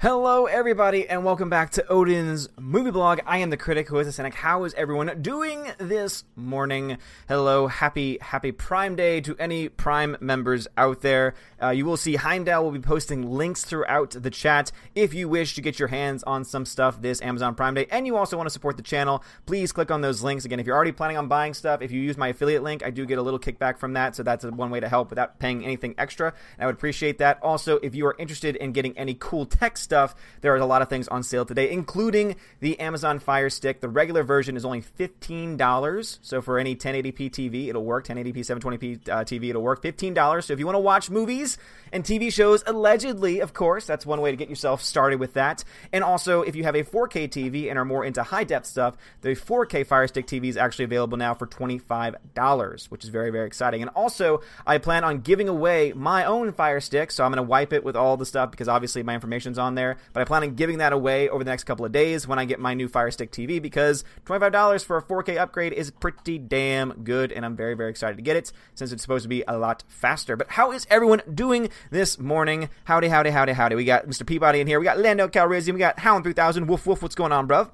Hello, everybody, and welcome back to Odin's movie blog. I am the critic who is a cynic. How is everyone doing this morning? Hello, happy happy Prime Day to any Prime members out there. Uh, you will see Heimdall will be posting links throughout the chat if you wish to get your hands on some stuff this Amazon Prime Day, and you also want to support the channel. Please click on those links again. If you're already planning on buying stuff, if you use my affiliate link, I do get a little kickback from that, so that's one way to help without paying anything extra. And I would appreciate that. Also, if you are interested in getting any cool text stuff. There are a lot of things on sale today, including the Amazon Fire Stick. The regular version is only $15. So for any 1080p TV, it'll work. 1080p, 720p uh, TV, it'll work. $15. So if you want to watch movies and TV shows, allegedly, of course, that's one way to get yourself started with that. And also, if you have a 4K TV and are more into high depth stuff, the 4K Fire Stick TV is actually available now for $25, which is very, very exciting. And also, I plan on giving away my own Fire Stick. So I'm going to wipe it with all the stuff because obviously my information's on there but I plan on giving that away over the next couple of days when I get my new Fire Stick TV because $25 for a 4K upgrade is pretty damn good, and I'm very, very excited to get it since it's supposed to be a lot faster. But how is everyone doing this morning? Howdy, howdy, howdy, howdy. We got Mr. Peabody in here. We got Lando Calrissian. We got Hound 3000. Woof, woof. What's going on, bruv?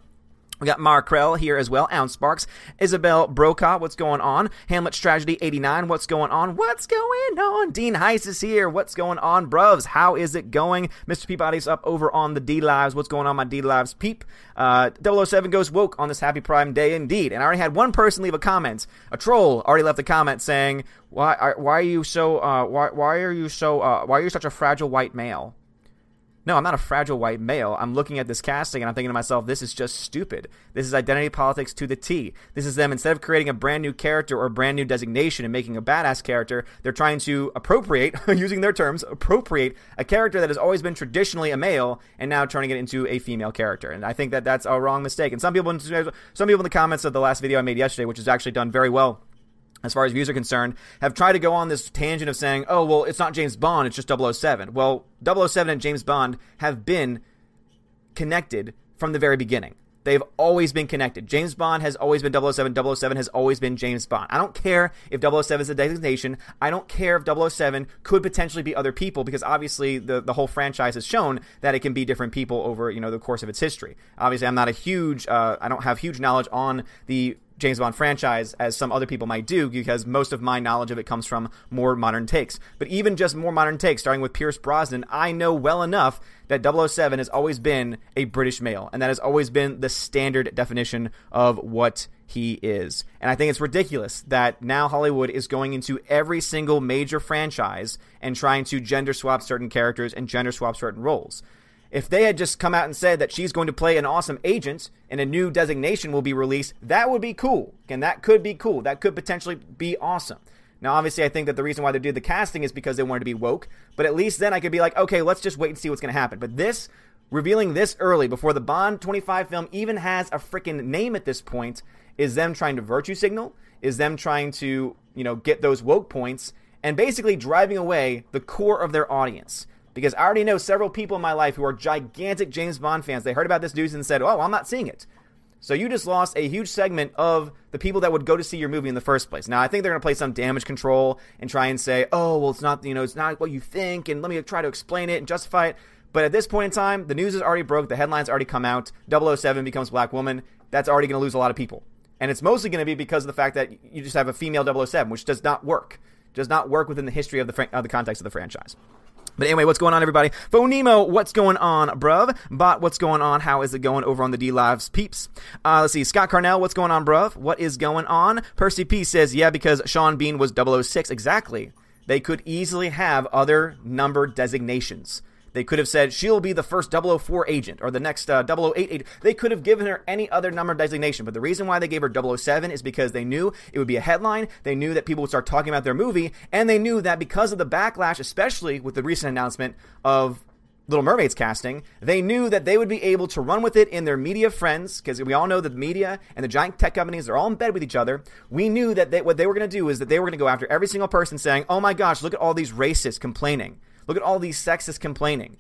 We got Markrell here as well, Ounce Sparks, Isabel Brokaw, what's going on? Hamlet's Tragedy 89, what's going on? What's going on? Dean Heiss is here, what's going on? Bruvs, how is it going? Mr. Peabody's up over on the D Lives, what's going on, my D Lives peep? Uh, 007 goes woke on this happy Prime Day indeed. And I already had one person leave a comment. A troll already left a comment saying, why are, why are you so, uh, why, why are you so, uh, why are you such a fragile white male? No, I'm not a fragile white male. I'm looking at this casting and I'm thinking to myself, this is just stupid. This is identity politics to the T. This is them, instead of creating a brand new character or a brand new designation and making a badass character, they're trying to appropriate, using their terms, appropriate a character that has always been traditionally a male and now turning it into a female character. And I think that that's a wrong mistake. And some people, some people in the comments of the last video I made yesterday, which is actually done very well as far as views are concerned, have tried to go on this tangent of saying, oh, well, it's not James Bond, it's just 007. Well, 007 and James Bond have been connected from the very beginning. They've always been connected. James Bond has always been 007. 007 has always been James Bond. I don't care if 007 is a designation. I don't care if 007 could potentially be other people because obviously the, the whole franchise has shown that it can be different people over, you know, the course of its history. Obviously, I'm not a huge, uh, I don't have huge knowledge on the James Bond franchise as some other people might do because most of my knowledge of it comes from more modern takes. But even just more modern takes, starting with Pierce Brosnan, I know well enough that 007 has always been a British male, and that has always been the standard definition of what he is. And I think it's ridiculous that now Hollywood is going into every single major franchise and trying to gender swap certain characters and gender swap certain roles. If they had just come out and said that she's going to play an awesome agent and a new designation will be released, that would be cool. And that could be cool. That could potentially be awesome. Now, obviously, I think that the reason why they did the casting is because they wanted to be woke. But at least then I could be like, okay, let's just wait and see what's going to happen. But this, revealing this early before the Bond 25 film even has a freaking name at this point, is them trying to virtue signal, is them trying to, you know, get those woke points, and basically driving away the core of their audience because I already know several people in my life who are gigantic James Bond fans. They heard about this news and said, "Oh, I'm not seeing it." So you just lost a huge segment of the people that would go to see your movie in the first place. Now I think they're going to play some damage control and try and say, "Oh, well, it's not you know it's not what you think," and let me try to explain it and justify it. But at this point in time, the news is already broke. The headlines already come out. 007 becomes Black Woman. That's already going to lose a lot of people. And it's mostly going to be because of the fact that you just have a female 007, which does not work. Does not work within the history of the, fran- of the context of the franchise. But anyway, what's going on, everybody? Phonemo, what's going on, bruv? Bot, what's going on? How is it going over on the D Lives peeps? Uh, let's see. Scott Carnell, what's going on, bruv? What is going on? Percy P says, yeah, because Sean Bean was 006. Exactly. They could easily have other number designations. They could have said she'll be the first 004 agent or the next uh, 008 agent. They could have given her any other number designation. But the reason why they gave her 007 is because they knew it would be a headline. They knew that people would start talking about their movie. And they knew that because of the backlash, especially with the recent announcement of Little Mermaid's casting, they knew that they would be able to run with it in their media friends, because we all know that the media and the giant tech companies are all in bed with each other. We knew that they, what they were going to do is that they were going to go after every single person saying, oh my gosh, look at all these racists complaining. Look at all these sexists complaining.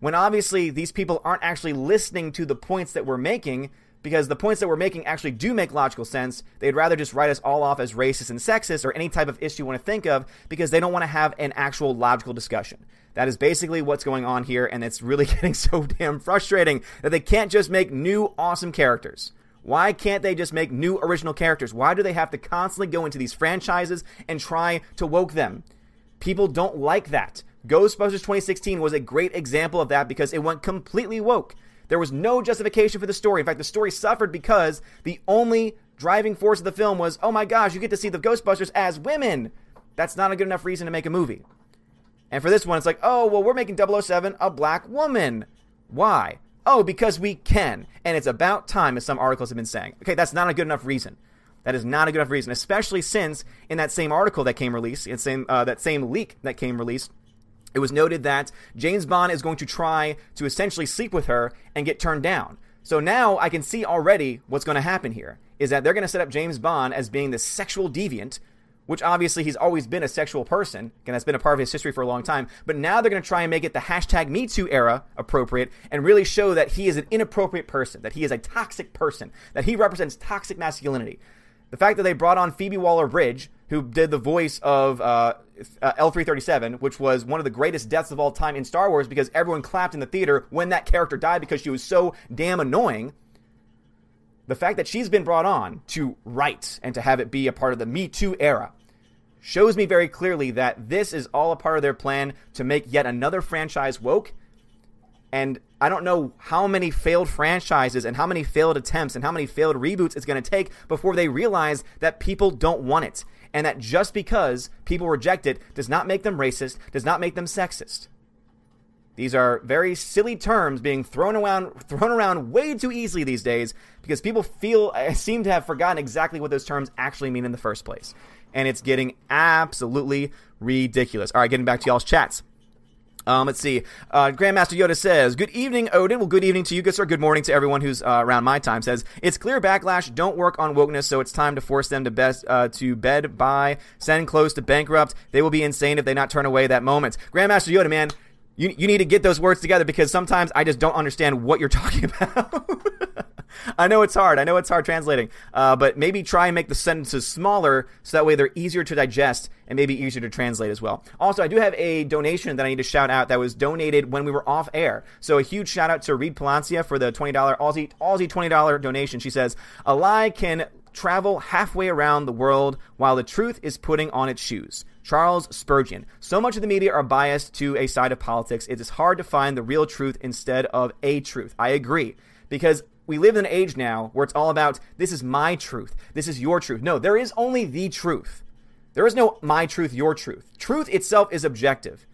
When obviously these people aren't actually listening to the points that we're making because the points that we're making actually do make logical sense. They'd rather just write us all off as racist and sexist or any type of issue you want to think of because they don't want to have an actual logical discussion. That is basically what's going on here, and it's really getting so damn frustrating that they can't just make new awesome characters. Why can't they just make new original characters? Why do they have to constantly go into these franchises and try to woke them? People don't like that. Ghostbusters 2016 was a great example of that because it went completely woke. There was no justification for the story. In fact, the story suffered because the only driving force of the film was, oh my gosh, you get to see the Ghostbusters as women. That's not a good enough reason to make a movie. And for this one, it's like, oh, well, we're making 007 a black woman. Why? Oh, because we can. And it's about time, as some articles have been saying. Okay, that's not a good enough reason. That is not a good enough reason, especially since in that same article that came released, in same, uh, that same leak that came released, it was noted that James Bond is going to try to essentially sleep with her and get turned down. So now I can see already what's going to happen here is that they're going to set up James Bond as being the sexual deviant, which obviously he's always been a sexual person, and that's been a part of his history for a long time. But now they're going to try and make it the hashtag MeToo era appropriate and really show that he is an inappropriate person, that he is a toxic person, that he represents toxic masculinity. The fact that they brought on Phoebe Waller Bridge, who did the voice of uh, uh, L337, which was one of the greatest deaths of all time in Star Wars because everyone clapped in the theater when that character died because she was so damn annoying. The fact that she's been brought on to write and to have it be a part of the Me Too era shows me very clearly that this is all a part of their plan to make yet another franchise woke. And I don't know how many failed franchises and how many failed attempts and how many failed reboots it's going to take before they realize that people don't want it and that just because people reject it does not make them racist, does not make them sexist. These are very silly terms being thrown around thrown around way too easily these days because people feel seem to have forgotten exactly what those terms actually mean in the first place. And it's getting absolutely ridiculous. All right, getting back to y'all's chats. Um, let's see. Uh, Grandmaster Yoda says, "Good evening, Odin. Well, good evening to you, good sir. Good morning to everyone who's uh, around my time." Says it's clear backlash don't work on wokeness, so it's time to force them to best uh, to bed by send close to bankrupt. They will be insane if they not turn away that moment. Grandmaster Yoda, man, you you need to get those words together because sometimes I just don't understand what you're talking about. I know it's hard. I know it's hard translating. Uh, but maybe try and make the sentences smaller so that way they're easier to digest and maybe easier to translate as well. Also, I do have a donation that I need to shout out that was donated when we were off air. So a huge shout out to Reed Palancia for the $20 Aussie, Aussie $20 donation. She says, a lie can travel halfway around the world while the truth is putting on its shoes. Charles Spurgeon. So much of the media are biased to a side of politics, it is hard to find the real truth instead of a truth. I agree. Because we live in an age now where it's all about this is my truth, this is your truth. No, there is only the truth. There is no my truth, your truth. Truth itself is objective.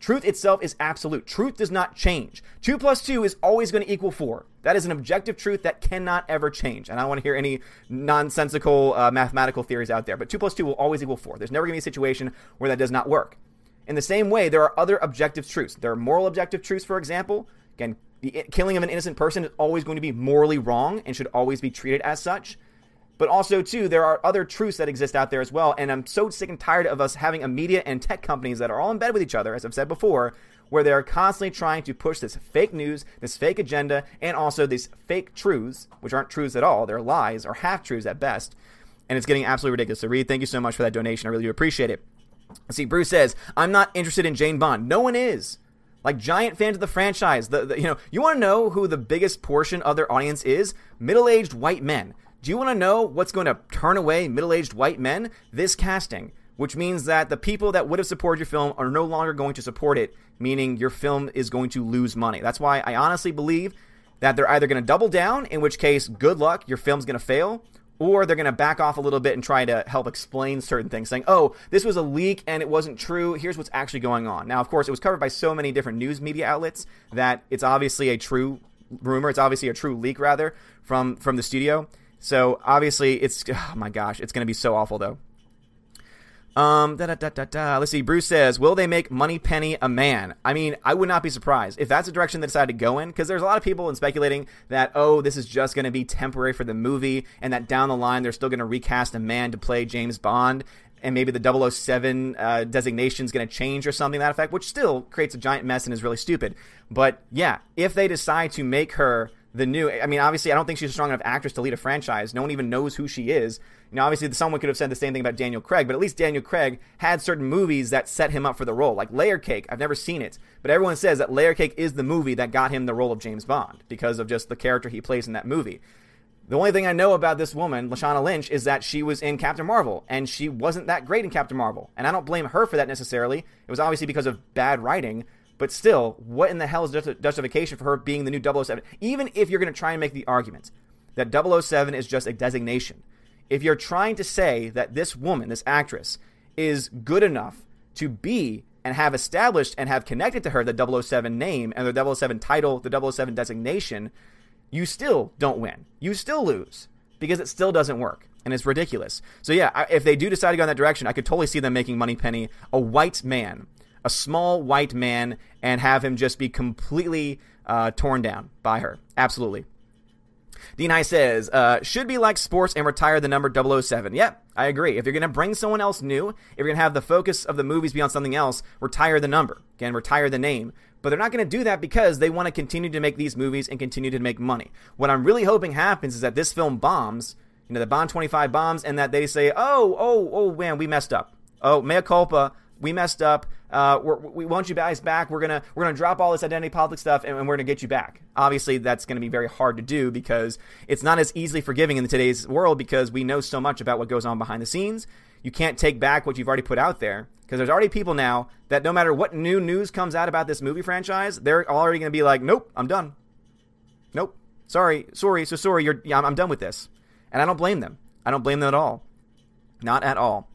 Truth itself is absolute. Truth does not change. 2 plus 2 is always going to equal 4. That is an objective truth that cannot ever change. And I don't want to hear any nonsensical uh, mathematical theories out there, but 2 plus 2 will always equal 4. There's never going to be a situation where that does not work. In the same way, there are other objective truths. There are moral objective truths, for example. Again, the killing of an innocent person is always going to be morally wrong and should always be treated as such. But also, too, there are other truths that exist out there as well. And I'm so sick and tired of us having a media and tech companies that are all in bed with each other, as I've said before, where they're constantly trying to push this fake news, this fake agenda, and also these fake truths, which aren't truths at all. They're lies or half truths at best. And it's getting absolutely ridiculous. So, Reed, thank you so much for that donation. I really do appreciate it. See, Bruce says, I'm not interested in Jane Bond. No one is like giant fans of the franchise. The, the you know, you want to know who the biggest portion of their audience is? Middle-aged white men. Do you want to know what's going to turn away middle-aged white men? This casting, which means that the people that would have supported your film are no longer going to support it, meaning your film is going to lose money. That's why I honestly believe that they're either going to double down, in which case, good luck, your film's going to fail, or they're going to back off a little bit and try to help explain certain things, saying, oh, this was a leak and it wasn't true. Here's what's actually going on. Now, of course, it was covered by so many different news media outlets that it's obviously a true rumor. It's obviously a true leak, rather, from, from the studio. So obviously, it's, oh my gosh, it's going to be so awful, though. Um, da, da, da, da, da. Let's see. Bruce says, "Will they make Moneypenny a man?" I mean, I would not be surprised if that's the direction they decide to go in, because there's a lot of people in speculating that oh, this is just going to be temporary for the movie, and that down the line they're still going to recast a man to play James Bond, and maybe the 007 uh, designation is going to change or something that effect, which still creates a giant mess and is really stupid. But yeah, if they decide to make her the new. I mean, obviously, I don't think she's a strong enough actress to lead a franchise. No one even knows who she is. Know, obviously, someone could have said the same thing about Daniel Craig, but at least Daniel Craig had certain movies that set him up for the role, like Layer Cake. I've never seen it, but everyone says that Layer Cake is the movie that got him the role of James Bond because of just the character he plays in that movie. The only thing I know about this woman, Lashana Lynch, is that she was in Captain Marvel, and she wasn't that great in Captain Marvel. And I don't blame her for that necessarily. It was obviously because of bad writing, but still, what in the hell is justification for her being the new 007? Even if you're going to try and make the argument that 007 is just a designation, if you're trying to say that this woman, this actress, is good enough to be and have established and have connected to her the 007 name and the 007 title, the 007 designation, you still don't win. You still lose because it still doesn't work and it's ridiculous. So yeah, if they do decide to go in that direction, I could totally see them making Moneypenny a white man, a small white man, and have him just be completely uh, torn down by her. Absolutely. Dean High says, uh, should be like sports and retire the number 007. Yep, I agree. If you're going to bring someone else new, if you're going to have the focus of the movies be on something else, retire the number. Again, retire the name. But they're not going to do that because they want to continue to make these movies and continue to make money. What I'm really hoping happens is that this film bombs, you know, the Bond 25 bombs, and that they say, oh, oh, oh, man, we messed up. Oh, mea culpa. We messed up. Uh, we want you guys back. We're gonna we're gonna drop all this identity politics stuff, and, and we're gonna get you back. Obviously, that's gonna be very hard to do because it's not as easily forgiving in today's world because we know so much about what goes on behind the scenes. You can't take back what you've already put out there because there's already people now that no matter what new news comes out about this movie franchise, they're already to be like, "Nope, I'm done. Nope, sorry, sorry, so sorry. You're, yeah, I'm, I'm done with this," and I don't blame them. I don't blame them at all, not at all.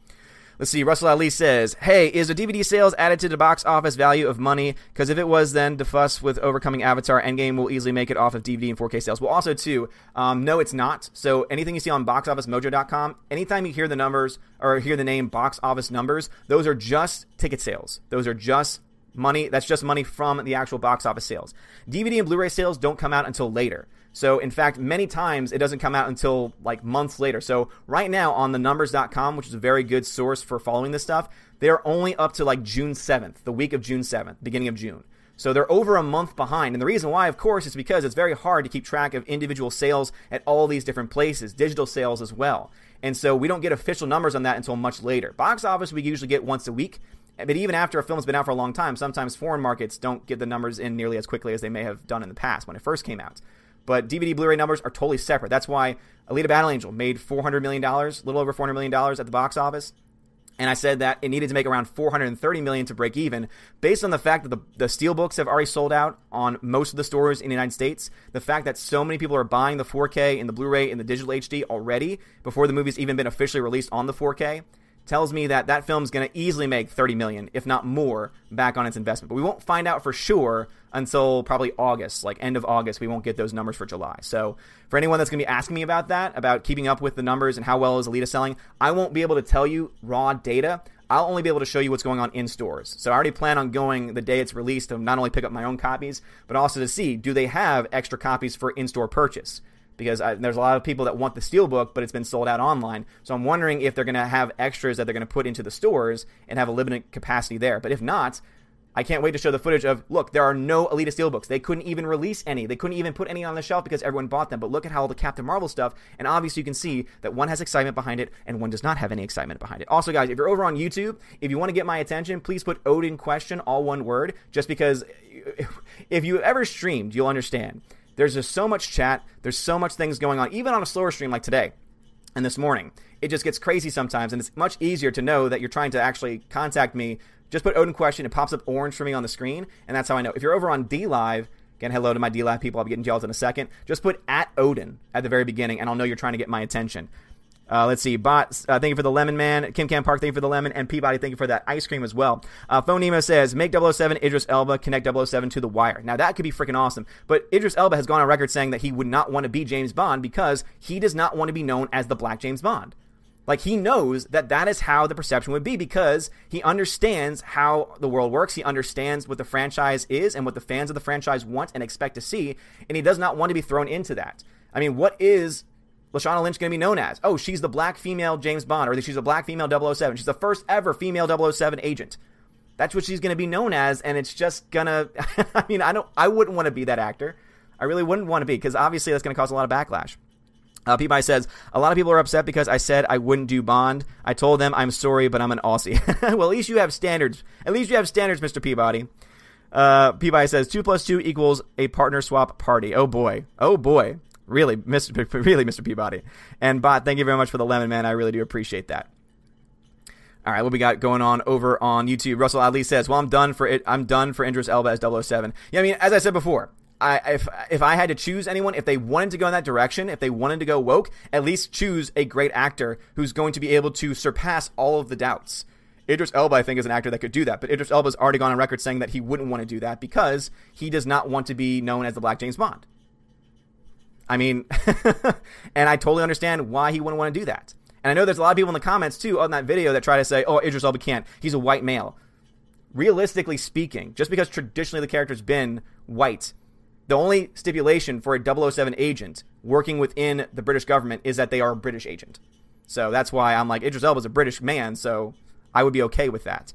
Let's see. Russell Ali says, "Hey, is the DVD sales added to the box office value of money? Because if it was, then the fuss with overcoming Avatar Endgame will easily make it off of DVD and 4K sales. Well, also too, um, no, it's not. So anything you see on BoxOfficeMojo.com, anytime you hear the numbers or hear the name box office numbers, those are just ticket sales. Those are just money. That's just money from the actual box office sales. DVD and Blu-ray sales don't come out until later. So, in fact, many times it doesn't come out until like months later. So, right now on the numbers.com, which is a very good source for following this stuff, they're only up to like June 7th, the week of June 7th, beginning of June. So they're over a month behind. And the reason why, of course, is because it's very hard to keep track of individual sales at all these different places, digital sales as well. And so we don't get official numbers on that until much later. Box office, we usually get once a week. But even after a film's been out for a long time, sometimes foreign markets don't get the numbers in nearly as quickly as they may have done in the past when it first came out. But DVD Blu-ray numbers are totally separate. That's why Alita Battle Angel made $400 million, a little over $400 million at the box office. And I said that it needed to make around 430 million to break even, based on the fact that the, the steelbooks have already sold out on most of the stores in the United States. The fact that so many people are buying the 4K and the Blu-ray and the digital HD already before the movie's even been officially released on the 4K tells me that that film's going to easily make 30 million, if not more, back on its investment. But we won't find out for sure until probably August, like end of August. We won't get those numbers for July. So for anyone that's going to be asking me about that, about keeping up with the numbers and how well is Alita selling, I won't be able to tell you raw data. I'll only be able to show you what's going on in stores. So I already plan on going the day it's released to not only pick up my own copies, but also to see do they have extra copies for in-store purchase because I, there's a lot of people that want the steelbook, but it's been sold out online. So I'm wondering if they're going to have extras that they're going to put into the stores and have a limited capacity there. But if not, I can't wait to show the footage of look, there are no Alita Steelbooks. They couldn't even release any. They couldn't even put any on the shelf because everyone bought them. But look at how all the Captain Marvel stuff, and obviously you can see that one has excitement behind it and one does not have any excitement behind it. Also, guys, if you're over on YouTube, if you want to get my attention, please put Odin question, all one word, just because if you ever streamed, you'll understand. There's just so much chat. There's so much things going on, even on a slower stream like today and this morning. It just gets crazy sometimes, and it's much easier to know that you're trying to actually contact me. Just put Odin question, it pops up orange for me on the screen, and that's how I know. If you're over on D Live, again, hello to my D Live people, I'll be getting yelled in a second. Just put at Odin at the very beginning, and I'll know you're trying to get my attention. Uh, let's see. Bot, uh, thank you for the lemon, man. Kim Cam Park, thank you for the lemon. And Peabody, thank you for that ice cream as well. Uh, Phone Nemo says, make 007 Idris Elba connect 007 to the wire. Now, that could be freaking awesome. But Idris Elba has gone on record saying that he would not want to be James Bond because he does not want to be known as the Black James Bond. Like, he knows that that is how the perception would be because he understands how the world works. He understands what the franchise is and what the fans of the franchise want and expect to see. And he does not want to be thrown into that. I mean, what is Lashana Lynch going to be known as? Oh, she's the black female James Bond, or she's a black female 007. She's the first ever female 007 agent. That's what she's going to be known as, and it's just gonna. I mean, I don't. I wouldn't want to be that actor. I really wouldn't want to be because obviously that's going to cause a lot of backlash. Uh, Peabody says, a lot of people are upset because I said I wouldn't do Bond. I told them I'm sorry, but I'm an Aussie. well, at least you have standards. At least you have standards, Mr. Peabody. Uh, Peabody says, 2 plus 2 equals a partner swap party. Oh boy. Oh boy. Really, Mr. Really, Mr. Peabody. And Bot, thank you very much for the lemon, man. I really do appreciate that. All right, what we got going on over on YouTube? Russell Ali says, "Well, I'm done for it. I'm done for Idris Elba as 007." Yeah, I mean, as I said before, I, if if I had to choose anyone, if they wanted to go in that direction, if they wanted to go woke, at least choose a great actor who's going to be able to surpass all of the doubts. Idris Elba, I think, is an actor that could do that, but Idris Elba's already gone on record saying that he wouldn't want to do that because he does not want to be known as the Black James Bond. I mean, and I totally understand why he wouldn't want to do that. And I know there's a lot of people in the comments too on that video that try to say, "Oh, Idris Elba can't. He's a white male." Realistically speaking, just because traditionally the character's been white, the only stipulation for a 007 agent working within the British government is that they are a British agent. So that's why I'm like Idris Elba's a British man, so I would be okay with that.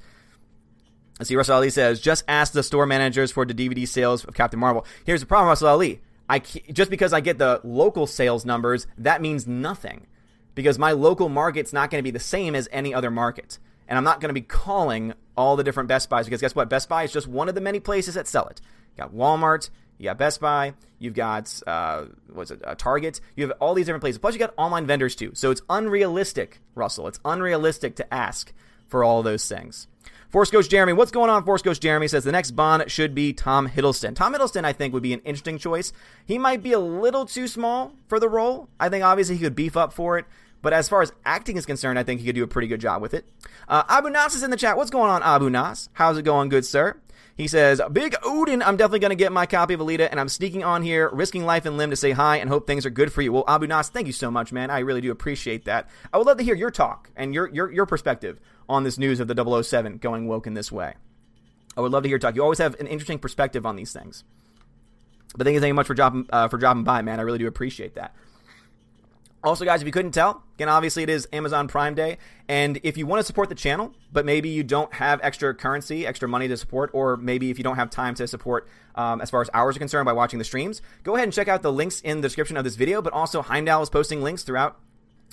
Let's see, Russell Ali says, just ask the store managers for the DVD sales of Captain Marvel. Here's the problem, Russell Ali. I just because I get the local sales numbers, that means nothing. Because my local market's not going to be the same as any other market. And I'm not going to be calling all the different Best Buys because guess what? Best Buy is just one of the many places that sell it. You got Walmart, you got Best Buy, you've got uh, what's it, uh, Target. You have all these different places. Plus, you got online vendors too. So it's unrealistic, Russell. It's unrealistic to ask for all those things. Force Ghost Jeremy, what's going on? Force Ghost Jeremy says the next Bond should be Tom Hiddleston. Tom Hiddleston, I think, would be an interesting choice. He might be a little too small for the role. I think obviously he could beef up for it. But as far as acting is concerned, I think he could do a pretty good job with it. Uh, Abu Nas is in the chat. What's going on, Abu Nas? How's it going, good sir? He says, Big Odin, I'm definitely going to get my copy of Alita, and I'm sneaking on here, risking life and limb to say hi and hope things are good for you. Well, Abu Nas, thank you so much, man. I really do appreciate that. I would love to hear your talk and your, your, your perspective on this news of the 007 going woke in this way. I would love to hear your talk. You always have an interesting perspective on these things. But thank you so much for dropping, uh, for dropping by, man. I really do appreciate that. Also, guys, if you couldn't tell, again, obviously it is Amazon Prime Day. And if you want to support the channel, but maybe you don't have extra currency, extra money to support, or maybe if you don't have time to support um, as far as hours are concerned by watching the streams, go ahead and check out the links in the description of this video. But also, Heimdall is posting links throughout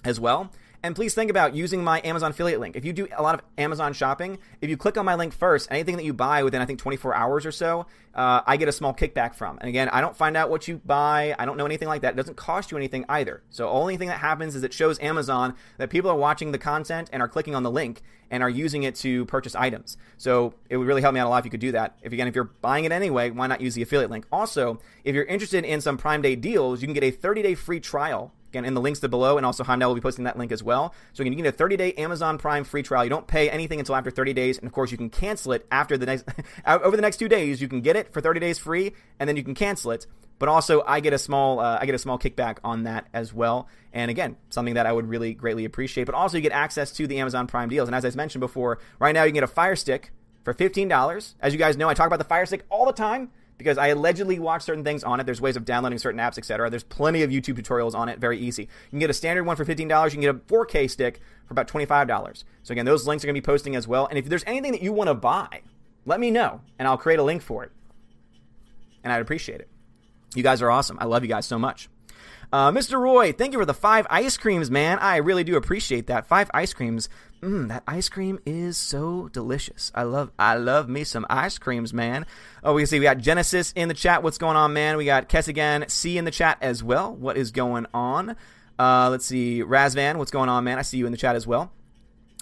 as well. And please think about using my Amazon affiliate link. If you do a lot of Amazon shopping, if you click on my link first, anything that you buy within, I think, 24 hours or so, uh, I get a small kickback from. And again, I don't find out what you buy. I don't know anything like that. It doesn't cost you anything either. So, only thing that happens is it shows Amazon that people are watching the content and are clicking on the link and are using it to purchase items. So, it would really help me out a lot if you could do that. If again, if you're buying it anyway, why not use the affiliate link? Also, if you're interested in some Prime Day deals, you can get a 30 day free trial Again, in the links to below, and also Heimdall will be posting that link as well. So again, you can get a 30-day Amazon Prime free trial. You don't pay anything until after 30 days, and of course you can cancel it after the next over the next two days. You can get it for 30 days free, and then you can cancel it. But also, I get a small uh, I get a small kickback on that as well. And again, something that I would really greatly appreciate. But also, you get access to the Amazon Prime deals. And as I mentioned before, right now you can get a Fire Stick for $15. As you guys know, I talk about the Fire Stick all the time because I allegedly watch certain things on it. There's ways of downloading certain apps, etc. There's plenty of YouTube tutorials on it, very easy. You can get a standard one for $15. You can get a 4K stick for about $25. So again, those links are going to be posting as well. And if there's anything that you want to buy, let me know and I'll create a link for it. And I'd appreciate it. You guys are awesome. I love you guys so much. Uh, Mr. Roy, thank you for the five ice creams, man. I really do appreciate that. Five ice creams. Mmm, that ice cream is so delicious. I love, I love me some ice creams, man. Oh, we can see we got Genesis in the chat. What's going on, man? We got Kessigan C in the chat as well. What is going on? Uh, let's see, Razvan, what's going on, man? I see you in the chat as well.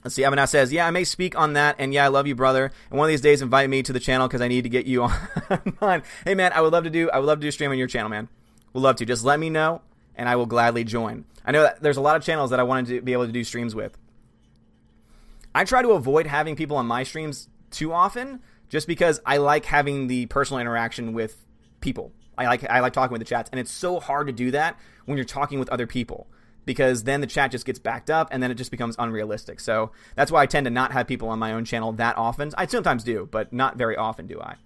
Let's see. Abinah says, "Yeah, I may speak on that, and yeah, I love you, brother. And one of these days, invite me to the channel because I need to get you on. hey, man, I would love to do. I would love to do a stream on your channel, man. Would love to. Just let me know and I will gladly join. I know that there's a lot of channels that I wanted to be able to do streams with. I try to avoid having people on my streams too often just because I like having the personal interaction with people. I like I like talking with the chats and it's so hard to do that when you're talking with other people because then the chat just gets backed up and then it just becomes unrealistic. So that's why I tend to not have people on my own channel that often. I sometimes do, but not very often do I.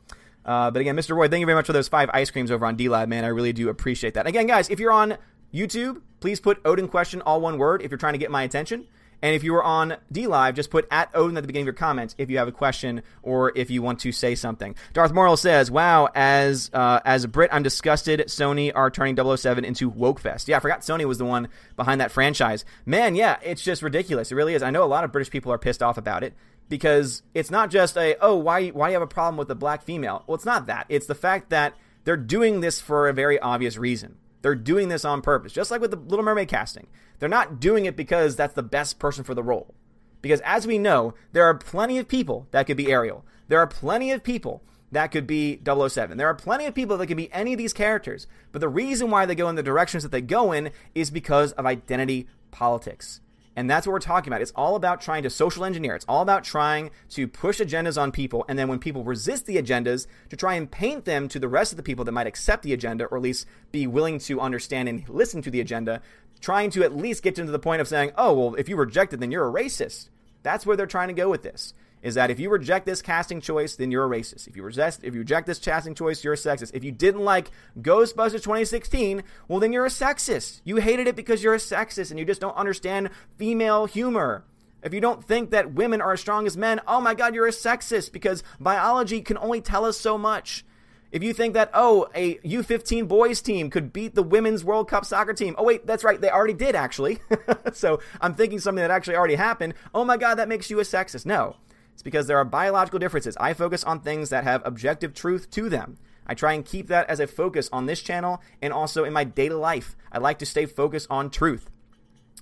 Uh, but again, Mr. Roy, thank you very much for those five ice creams over on DLive, man. I really do appreciate that. Again, guys, if you're on YouTube, please put Odin question all one word if you're trying to get my attention. And if you were on D Live, just put at Odin at the beginning of your comments if you have a question or if you want to say something. Darth Moral says, "Wow, as uh, as a Brit, I'm disgusted. Sony are turning 007 into woke fest. Yeah, I forgot Sony was the one behind that franchise. Man, yeah, it's just ridiculous. It really is. I know a lot of British people are pissed off about it." Because it's not just a oh why why do you have a problem with a black female? Well, it's not that. It's the fact that they're doing this for a very obvious reason. They're doing this on purpose, just like with the Little Mermaid casting. They're not doing it because that's the best person for the role. Because as we know, there are plenty of people that could be Ariel. There are plenty of people that could be 007. There are plenty of people that could be any of these characters. But the reason why they go in the directions that they go in is because of identity politics. And that's what we're talking about. It's all about trying to social engineer. It's all about trying to push agendas on people. And then when people resist the agendas, to try and paint them to the rest of the people that might accept the agenda or at least be willing to understand and listen to the agenda, trying to at least get them to the point of saying, oh, well, if you reject it, then you're a racist. That's where they're trying to go with this is that if you reject this casting choice, then you're a racist. If you reject if you reject this casting choice, you're a sexist. If you didn't like Ghostbusters 2016, well then you're a sexist. You hated it because you're a sexist and you just don't understand female humor. If you don't think that women are as strong as men, oh my god, you're a sexist because biology can only tell us so much. If you think that, oh, a U15 boys team could beat the women's World Cup soccer team. Oh, wait, that's right. They already did, actually. so I'm thinking something that actually already happened. Oh my God, that makes you a sexist. No. It's because there are biological differences. I focus on things that have objective truth to them. I try and keep that as a focus on this channel and also in my daily life. I like to stay focused on truth.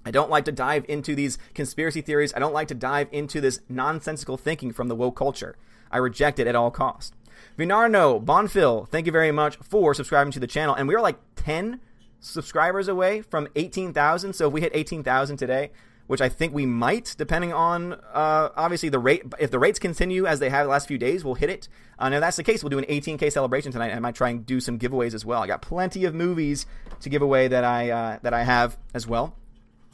I don't like to dive into these conspiracy theories. I don't like to dive into this nonsensical thinking from the woke culture. I reject it at all costs. Vinarno, Bonfil, thank you very much for subscribing to the channel. And we are like 10 subscribers away from 18,000. So if we hit 18,000 today, which I think we might, depending on uh, obviously the rate. If the rates continue as they have the last few days, we'll hit it. Uh, now, that's the case. We'll do an 18k celebration tonight. and I might try and do some giveaways as well. I got plenty of movies to give away that I uh, that I have as well.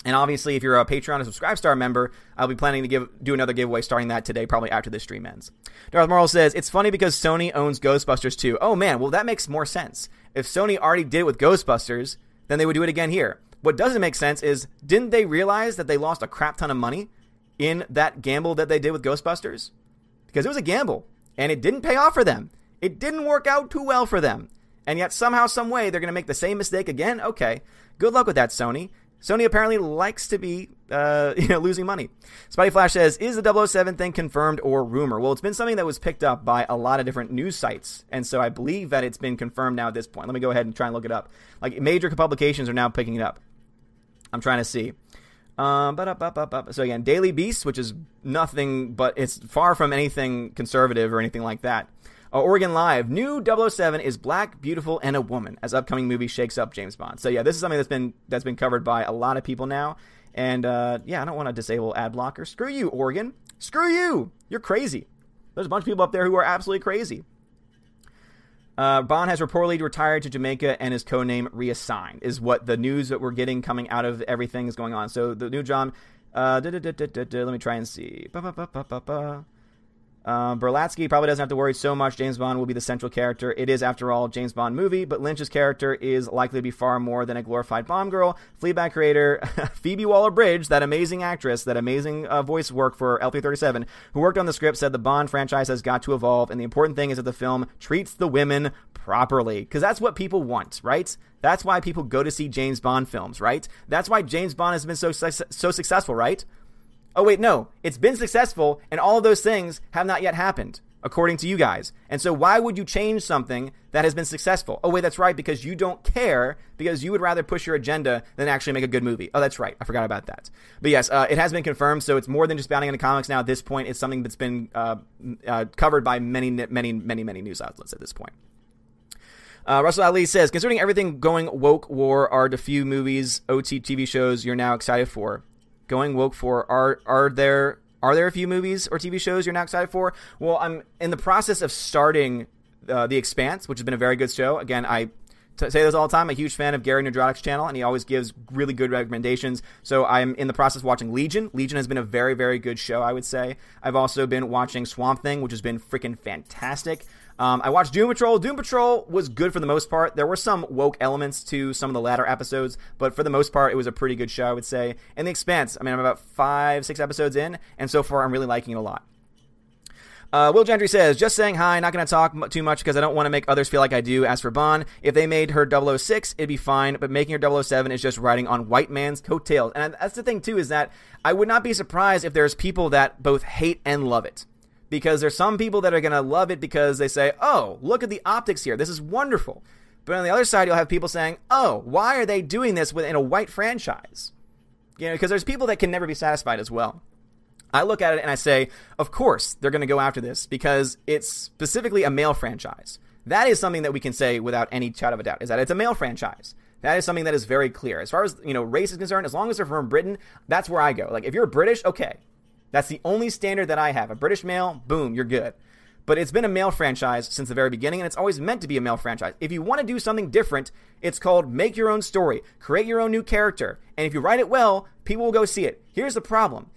And obviously, if you're a Patreon or Subscribe Star member, I'll be planning to give do another giveaway starting that today, probably after this stream ends. Darth Moral says it's funny because Sony owns Ghostbusters too. Oh man, well that makes more sense. If Sony already did it with Ghostbusters, then they would do it again here. What doesn't make sense is didn't they realize that they lost a crap ton of money in that gamble that they did with Ghostbusters? Because it was a gamble and it didn't pay off for them. It didn't work out too well for them. And yet somehow some way they're going to make the same mistake again? Okay. Good luck with that, Sony. Sony apparently likes to be, uh, you know, losing money. Spotty Flash says, "Is the 007 thing confirmed or rumor?" Well, it's been something that was picked up by a lot of different news sites, and so I believe that it's been confirmed now at this point. Let me go ahead and try and look it up. Like major publications are now picking it up. I'm trying to see. Um, so again, Daily Beast, which is nothing but it's far from anything conservative or anything like that. Uh, Oregon Live, new 007 is black, beautiful, and a woman as upcoming movie shakes up James Bond. So yeah, this is something that's been that's been covered by a lot of people now. And uh, yeah, I don't want to disable ad blocker. Screw you, Oregon. Screw you. You're crazy. There's a bunch of people up there who are absolutely crazy. Uh, Bond has reportedly retired to Jamaica and his codename reassigned, is what the news that we're getting coming out of everything is going on. So the new John, uh, let me try and see. Ba-ba-ba-ba-ba-ba. Uh, Berlatsky probably doesn't have to worry so much. James Bond will be the central character. It is, after all, James Bond movie, but Lynch's character is likely to be far more than a glorified Bond girl. Fleabag creator Phoebe Waller-Bridge, that amazing actress, that amazing uh, voice work for L337, who worked on the script, said the Bond franchise has got to evolve, and the important thing is that the film treats the women properly, because that's what people want, right? That's why people go to see James Bond films, right? That's why James Bond has been so so successful, right? Oh, wait, no. It's been successful, and all of those things have not yet happened, according to you guys. And so, why would you change something that has been successful? Oh, wait, that's right, because you don't care, because you would rather push your agenda than actually make a good movie. Oh, that's right. I forgot about that. But yes, uh, it has been confirmed, so it's more than just bounding into comics now. At this point, it's something that's been uh, uh, covered by many, many, many, many news outlets at this point. Uh, Russell Ali says, considering everything going woke war are the few movies, OT TV shows you're now excited for going woke for are are there are there a few movies or TV shows you're now excited for? Well, I'm in the process of starting uh, The Expanse, which has been a very good show. Again, I t- say this all the time. I'm a huge fan of Gary Nerdrotic's channel, and he always gives really good recommendations. So I'm in the process of watching Legion. Legion has been a very, very good show, I would say. I've also been watching Swamp Thing, which has been freaking fantastic. Um, I watched Doom Patrol. Doom Patrol was good for the most part. There were some woke elements to some of the latter episodes, but for the most part, it was a pretty good show, I would say. And The Expanse, I mean, I'm about five, six episodes in, and so far I'm really liking it a lot. Uh, Will Gentry says, just saying hi, not going to talk m- too much because I don't want to make others feel like I do. As for Bond, if they made her 006, it'd be fine, but making her 007 is just riding on white man's coattails. And that's the thing, too, is that I would not be surprised if there's people that both hate and love it. Because there's some people that are going to love it because they say, oh, look at the optics here. This is wonderful. But on the other side, you'll have people saying, oh, why are they doing this within a white franchise? You know, because there's people that can never be satisfied as well. I look at it and I say, of course they're going to go after this because it's specifically a male franchise. That is something that we can say without any shadow of a doubt, is that it's a male franchise. That is something that is very clear. As far as, you know, race is concerned, as long as they're from Britain, that's where I go. Like, if you're British, okay. That's the only standard that I have. A British male, boom, you're good. But it's been a male franchise since the very beginning, and it's always meant to be a male franchise. If you want to do something different, it's called make your own story, create your own new character. And if you write it well, people will go see it. Here's the problem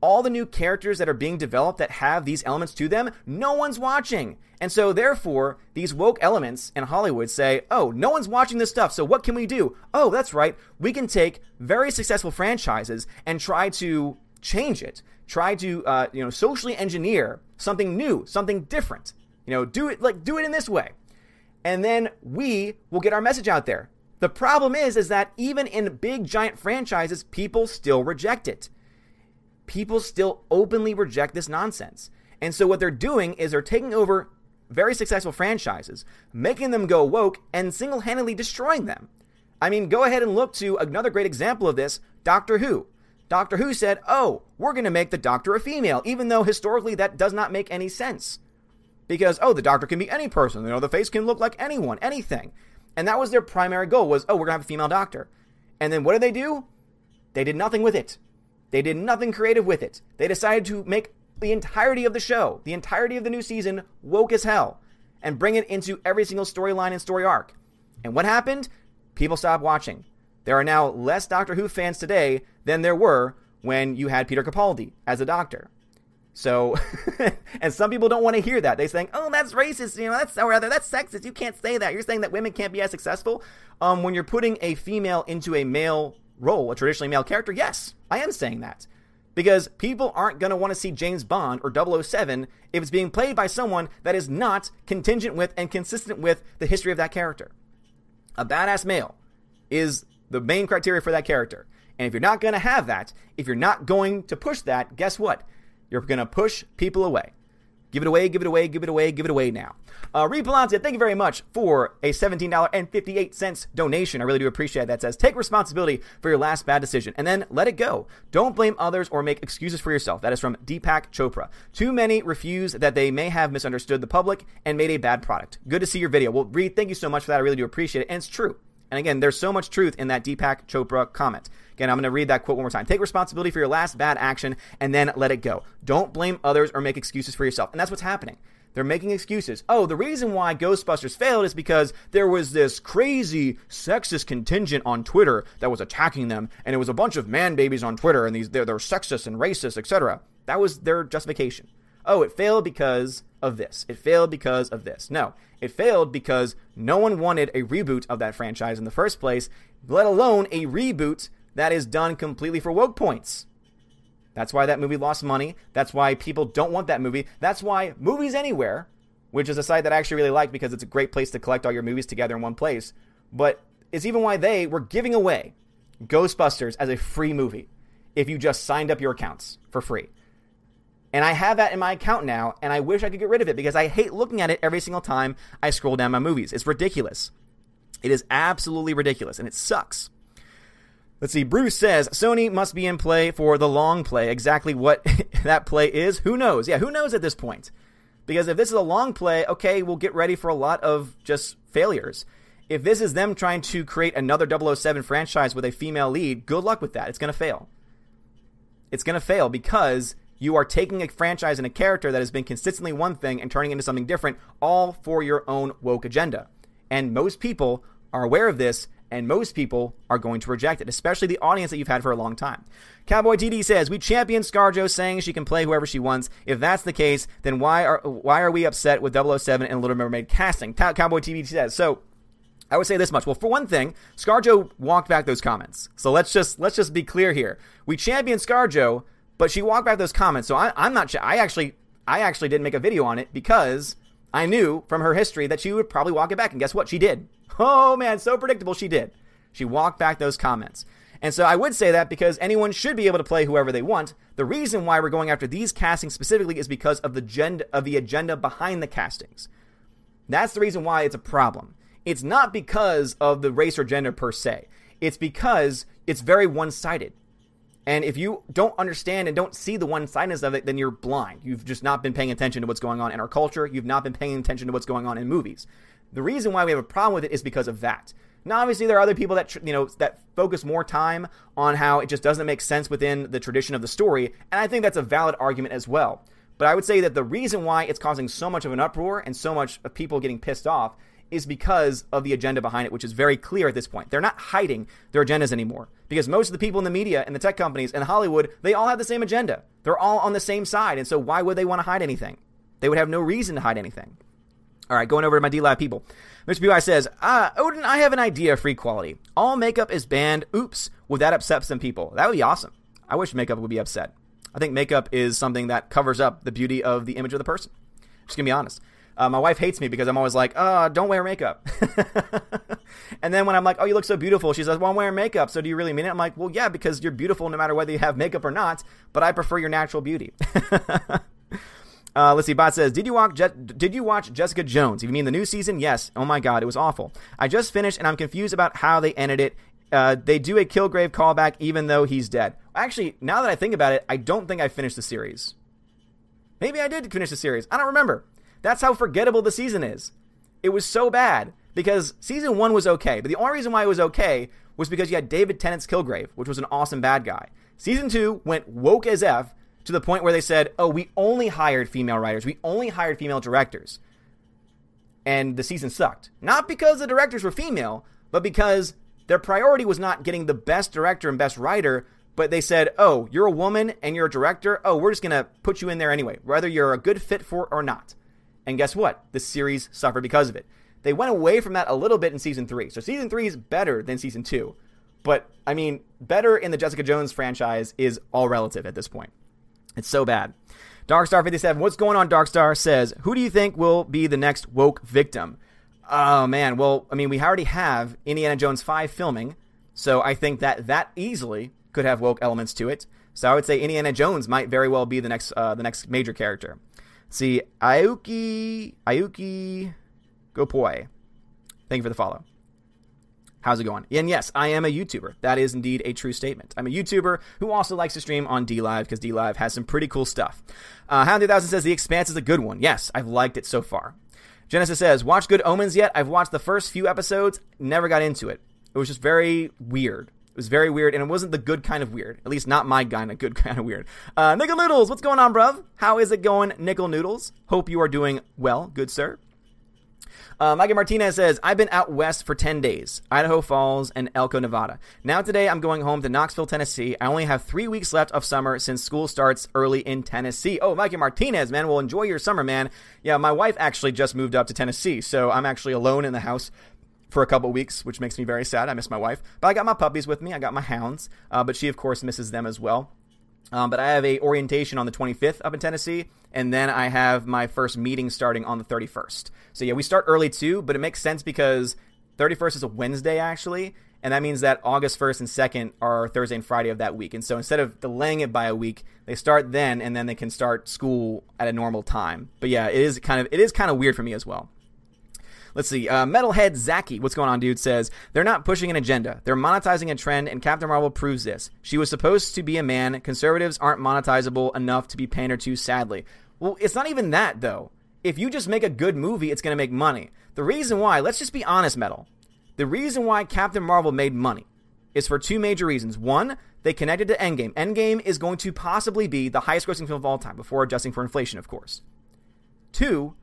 all the new characters that are being developed that have these elements to them, no one's watching. And so, therefore, these woke elements in Hollywood say, oh, no one's watching this stuff, so what can we do? Oh, that's right, we can take very successful franchises and try to change it, try to, uh, you know, socially engineer something new, something different. You know, do it like do it in this way, and then we will get our message out there. The problem is, is that even in big giant franchises, people still reject it people still openly reject this nonsense. And so what they're doing is they're taking over very successful franchises, making them go woke, and single handedly destroying them. I mean, go ahead and look to another great example of this Doctor Who. Doctor Who said, oh, we're going to make the Doctor a female, even though historically that does not make any sense. Because, oh, the Doctor can be any person. You know, the face can look like anyone, anything. And that was their primary goal was, oh, we're going to have a female Doctor. And then what did they do? They did nothing with it. They did nothing creative with it. They decided to make the entirety of the show, the entirety of the new season, woke as hell, and bring it into every single storyline and story arc. And what happened? People stopped watching. There are now less Doctor Who fans today than there were when you had Peter Capaldi as a doctor. So, and some people don't want to hear that. They saying, "Oh, that's racist. You know, that's or rather that's sexist. You can't say that. You're saying that women can't be as successful." Um, when you're putting a female into a male role, a traditionally male character, yes, I am saying that. Because people aren't going to want to see James Bond or 007 if it's being played by someone that is not contingent with and consistent with the history of that character. A badass male is the main criteria for that character. And if you're not going to have that, if you're not going to push that, guess what? You're going to push people away. Give it away, give it away, give it away, give it away now. Uh, Reed Palancia, thank you very much for a $17.58 donation. I really do appreciate that. It says, take responsibility for your last bad decision and then let it go. Don't blame others or make excuses for yourself. That is from Deepak Chopra. Too many refuse that they may have misunderstood the public and made a bad product. Good to see your video. Well, Reed, thank you so much for that. I really do appreciate it. And it's true. And again, there's so much truth in that Deepak Chopra comment. Again, I'm going to read that quote one more time. Take responsibility for your last bad action and then let it go. Don't blame others or make excuses for yourself. And that's what's happening. They're making excuses. Oh, the reason why Ghostbusters failed is because there was this crazy sexist contingent on Twitter that was attacking them, and it was a bunch of man babies on Twitter, and these they're, they're sexist and racist, etc. That was their justification. Oh, it failed because of this. It failed because of this. No, it failed because no one wanted a reboot of that franchise in the first place, let alone a reboot that is done completely for woke points. That's why that movie lost money. That's why people don't want that movie. That's why Movies Anywhere, which is a site that I actually really like because it's a great place to collect all your movies together in one place, but it's even why they were giving away Ghostbusters as a free movie if you just signed up your accounts for free. And I have that in my account now, and I wish I could get rid of it because I hate looking at it every single time I scroll down my movies. It's ridiculous. It is absolutely ridiculous, and it sucks. Let's see. Bruce says Sony must be in play for the long play. Exactly what that play is, who knows? Yeah, who knows at this point? Because if this is a long play, okay, we'll get ready for a lot of just failures. If this is them trying to create another 007 franchise with a female lead, good luck with that. It's going to fail. It's going to fail because you are taking a franchise and a character that has been consistently one thing and turning it into something different, all for your own woke agenda. And most people are aware of this and most people are going to reject it, especially the audience that you've had for a long time. Cowboy TD says, "We champion ScarJo saying she can play whoever she wants. If that's the case, then why are why are we upset with 007 and Little Mermaid casting?" Cowboy TV says. So, I would say this much. Well, for one thing, ScarJo walked back those comments. So let's just let's just be clear here. We champion ScarJo, but she walked back those comments. So I, I'm not. I actually I actually didn't make a video on it because I knew from her history that she would probably walk it back. And guess what? She did. Oh man, so predictable. She did. She walked back those comments. And so I would say that because anyone should be able to play whoever they want. The reason why we're going after these castings specifically is because of the agenda of the agenda behind the castings. That's the reason why it's a problem. It's not because of the race or gender per se. It's because it's very one-sided. And if you don't understand and don't see the one sidedness of it, then you're blind. You've just not been paying attention to what's going on in our culture. You've not been paying attention to what's going on in movies. The reason why we have a problem with it is because of that. Now, obviously, there are other people that you know that focus more time on how it just doesn't make sense within the tradition of the story, and I think that's a valid argument as well. But I would say that the reason why it's causing so much of an uproar and so much of people getting pissed off is because of the agenda behind it, which is very clear at this point. They're not hiding their agendas anymore because most of the people in the media and the tech companies and Hollywood, they all have the same agenda. They're all on the same side. And so why would they want to hide anything? They would have no reason to hide anything. All right, going over to my DLive people. Mr. BY says, uh, Odin, I have an idea for equality. All makeup is banned. Oops. Would that upset some people? That would be awesome. I wish makeup would be upset. I think makeup is something that covers up the beauty of the image of the person. Just gonna be honest. Uh, my wife hates me because I'm always like, uh, don't wear makeup. and then when I'm like, oh, you look so beautiful, she says, well, I'm wearing makeup. So do you really mean it? I'm like, well, yeah, because you're beautiful no matter whether you have makeup or not, but I prefer your natural beauty. Uh, let's see. Bot says, "Did you watch? Je- did you watch Jessica Jones? You mean the new season, yes. Oh my god, it was awful. I just finished and I'm confused about how they ended it. Uh, they do a Kilgrave callback even though he's dead. Actually, now that I think about it, I don't think I finished the series. Maybe I did finish the series. I don't remember. That's how forgettable the season is. It was so bad because season one was okay, but the only reason why it was okay was because you had David Tennant's Kilgrave, which was an awesome bad guy. Season two went woke as F to the point where they said, oh, we only hired female writers, we only hired female directors. And the season sucked. Not because the directors were female, but because their priority was not getting the best director and best writer, but they said, oh, you're a woman and you're a director. Oh, we're just going to put you in there anyway, whether you're a good fit for it or not. And guess what? The series suffered because of it. They went away from that a little bit in season three. So season three is better than season two. But, I mean, better in the Jessica Jones franchise is all relative at this point. It's so bad. Darkstar57, what's going on, Darkstar? Says, who do you think will be the next woke victim? Oh, man. Well, I mean, we already have Indiana Jones 5 filming. So I think that that easily could have woke elements to it. So I would say Indiana Jones might very well be the next uh, the next major character. See, Ayuki, Ayuki Gopoi. Thank you for the follow. How's it going? And yes, I am a YouTuber. That is indeed a true statement. I'm a YouTuber who also likes to stream on DLive because DLive has some pretty cool stuff. Uh, Hound 2000 says The Expanse is a good one. Yes, I've liked it so far. Genesis says, Watch Good Omens yet? I've watched the first few episodes, never got into it. It was just very weird. It was very weird, and it wasn't the good kind of weird. At least not my kind of good kind of weird. Uh, Nickel Noodles, what's going on, bruv? How is it going, Nickel Noodles? Hope you are doing well, good sir. Uh, Martinez says, I've been out west for 10 days, Idaho Falls and Elko, Nevada. Now today I'm going home to Knoxville, Tennessee. I only have three weeks left of summer since school starts early in Tennessee. Oh, Mikey Martinez, man, well, enjoy your summer, man. Yeah, my wife actually just moved up to Tennessee, so I'm actually alone in the house for a couple weeks, which makes me very sad. I miss my wife, but I got my puppies with me. I got my hounds, uh, but she of course misses them as well. Um, but I have a orientation on the 25th up in Tennessee, and then I have my first meeting starting on the 31st. So yeah, we start early too, but it makes sense because 31st is a Wednesday actually, and that means that August 1st and 2nd are Thursday and Friday of that week. And so instead of delaying it by a week, they start then, and then they can start school at a normal time. But yeah, it is kind of it is kind of weird for me as well. Let's see. Uh, Metalhead Zaki, what's going on, dude? Says they're not pushing an agenda. They're monetizing a trend, and Captain Marvel proves this. She was supposed to be a man. Conservatives aren't monetizable enough to be pandered to, sadly. Well, it's not even that though. If you just make a good movie, it's going to make money. The reason why, let's just be honest, Metal. The reason why Captain Marvel made money is for two major reasons. One, they connected to Endgame. Endgame is going to possibly be the highest grossing film of all time, before adjusting for inflation, of course. Two,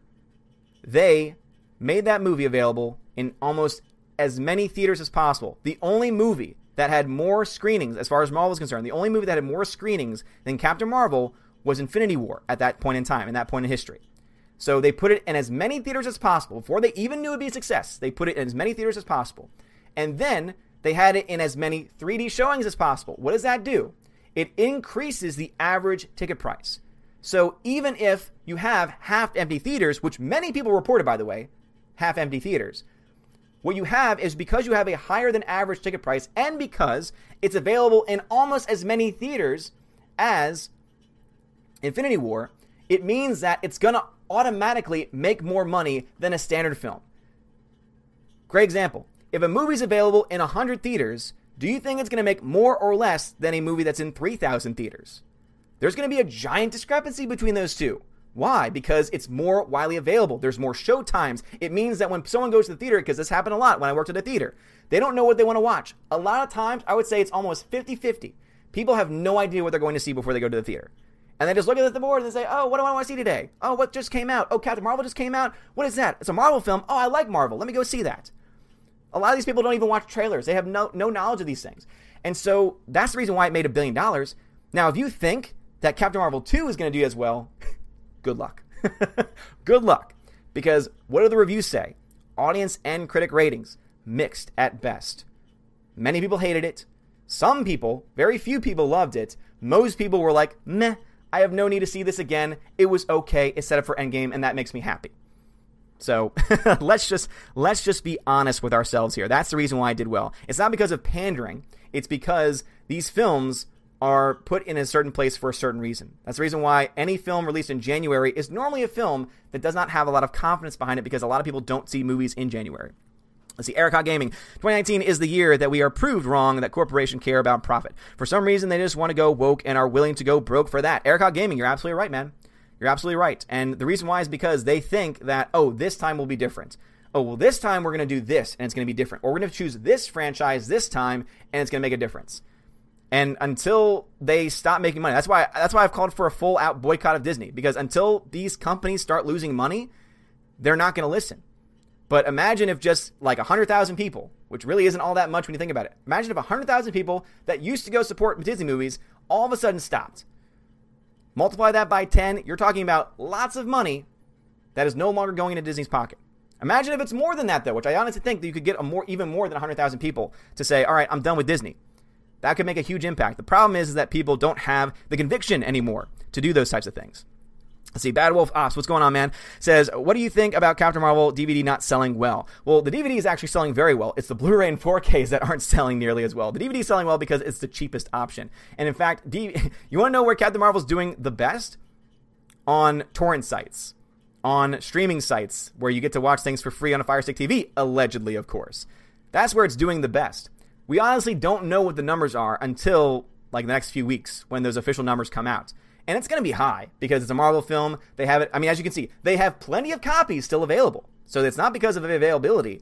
they made that movie available in almost as many theaters as possible. The only movie that had more screenings, as far as Marvel is concerned, the only movie that had more screenings than Captain Marvel was Infinity War at that point in time, in that point in history. So they put it in as many theaters as possible before they even knew it'd be a success. They put it in as many theaters as possible. And then they had it in as many 3D showings as possible. What does that do? It increases the average ticket price. So even if you have half empty theaters, which many people reported, by the way, half empty theaters, what you have is because you have a higher than average ticket price and because it's available in almost as many theaters as Infinity War, it means that it's going to automatically make more money than a standard film. Great example. If a movie's available in 100 theaters, do you think it's going to make more or less than a movie that's in 3,000 theaters? There's going to be a giant discrepancy between those two. Why? Because it's more widely available. There's more show times. It means that when someone goes to the theater, because this happened a lot when I worked at a theater, they don't know what they want to watch. A lot of times, I would say it's almost 50 50. People have no idea what they're going to see before they go to the theater. And they just look at the board and they say, oh, what do I want to see today? Oh, what just came out? Oh, Captain Marvel just came out? What is that? It's a Marvel film. Oh, I like Marvel. Let me go see that. A lot of these people don't even watch trailers. They have no, no knowledge of these things. And so that's the reason why it made a billion dollars. Now, if you think that Captain Marvel 2 is going to do as well, good luck. good luck. Because what do the reviews say? Audience and critic ratings mixed at best. Many people hated it. Some people, very few people loved it. Most people were like, meh, I have no need to see this again. It was okay. It's set up for Endgame, and that makes me happy. So let's just let's just be honest with ourselves here. That's the reason why I did well. It's not because of pandering. It's because these films are put in a certain place for a certain reason. That's the reason why any film released in January is normally a film that does not have a lot of confidence behind it because a lot of people don't see movies in January. Let's see, Eric Gaming. 2019 is the year that we are proved wrong that corporations care about profit. For some reason, they just want to go woke and are willing to go broke for that. Eric Gaming, you're absolutely right, man. You're absolutely right. And the reason why is because they think that, oh, this time will be different. Oh, well, this time we're going to do this and it's going to be different. Or we're going to choose this franchise this time and it's going to make a difference. And until they stop making money, that's why that's why I've called for a full out boycott of Disney because until these companies start losing money, they're not going to listen. But imagine if just like 100,000 people, which really isn't all that much when you think about it. Imagine if 100,000 people that used to go support Disney movies all of a sudden stopped. Multiply that by 10, you're talking about lots of money that is no longer going into Disney's pocket. Imagine if it's more than that, though, which I honestly think that you could get a more, even more than 100,000 people to say, all right, I'm done with Disney. That could make a huge impact. The problem is, is that people don't have the conviction anymore to do those types of things. Let's see, Bad Wolf Ops, what's going on, man? Says, what do you think about Captain Marvel DVD not selling well? Well, the DVD is actually selling very well. It's the Blu-ray and 4Ks that aren't selling nearly as well. The DVD is selling well because it's the cheapest option. And in fact, D- you want to know where Captain Marvel's doing the best? On torrent sites, on streaming sites where you get to watch things for free on a Fire Stick TV, allegedly, of course. That's where it's doing the best. We honestly don't know what the numbers are until like the next few weeks when those official numbers come out and it's going to be high because it's a Marvel film. They have it. I mean, as you can see, they have plenty of copies still available. So it's not because of availability.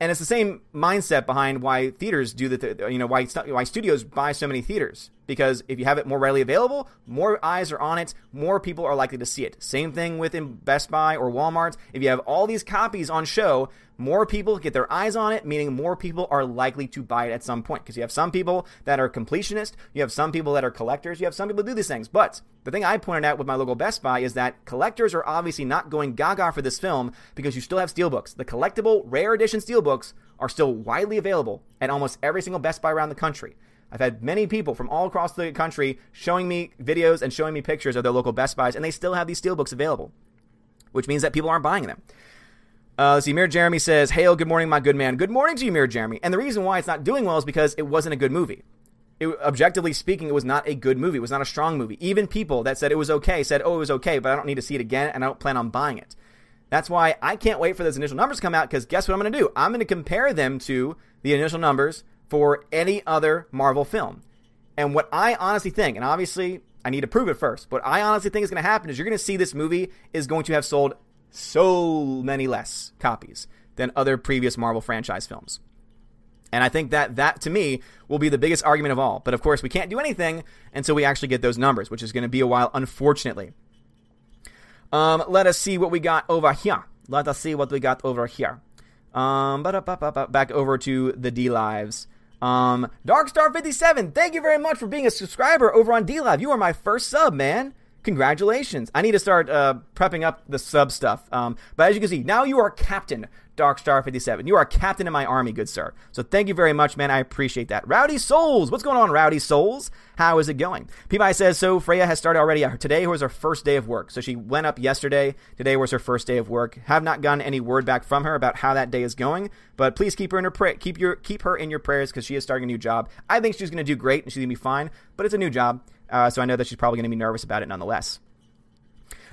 And it's the same mindset behind why theaters do the, you know, why why studios buy so many theaters because if you have it more readily available, more eyes are on it, more people are likely to see it. Same thing with in Best Buy or Walmart. If you have all these copies on show, more people get their eyes on it, meaning more people are likely to buy it at some point. Because you have some people that are completionists, you have some people that are collectors, you have some people do these things. But the thing I pointed out with my local Best Buy is that collectors are obviously not going gaga for this film because you still have steelbooks. The collectible, rare edition steelbooks are still widely available at almost every single Best Buy around the country. I've had many people from all across the country showing me videos and showing me pictures of their local Best Buys, and they still have these steelbooks available, which means that people aren't buying them. Uh, let's see, Mir Jeremy says, Hail, good morning, my good man. Good morning to you, Mir Jeremy. And the reason why it's not doing well is because it wasn't a good movie. It, objectively speaking, it was not a good movie. It was not a strong movie. Even people that said it was okay said, oh, it was okay, but I don't need to see it again, and I don't plan on buying it. That's why I can't wait for those initial numbers to come out, because guess what I'm going to do? I'm going to compare them to the initial numbers for any other Marvel film. And what I honestly think, and obviously I need to prove it first, but I honestly think is going to happen is you're going to see this movie is going to have sold so many less copies than other previous Marvel franchise films. And I think that that to me will be the biggest argument of all. But of course, we can't do anything until we actually get those numbers, which is going to be a while, unfortunately. Um, let us see what we got over here. Let us see what we got over here. Um, back over to the DLives. Um, Darkstar57, thank you very much for being a subscriber over on DLive. You are my first sub, man. Congratulations. I need to start uh, prepping up the sub stuff. Um, but as you can see, now you are Captain Darkstar57. You are captain in my army, good sir. So thank you very much, man. I appreciate that. Rowdy Souls. What's going on, Rowdy Souls? How is it going? Peabody says, so Freya has started already. Today was her first day of work. So she went up yesterday. Today was her first day of work. Have not gotten any word back from her about how that day is going. But please keep her in her pra- keep your keep her in your prayers because she is starting a new job. I think she's going to do great and she's going to be fine. But it's a new job. Uh, so I know that she's probably going to be nervous about it nonetheless.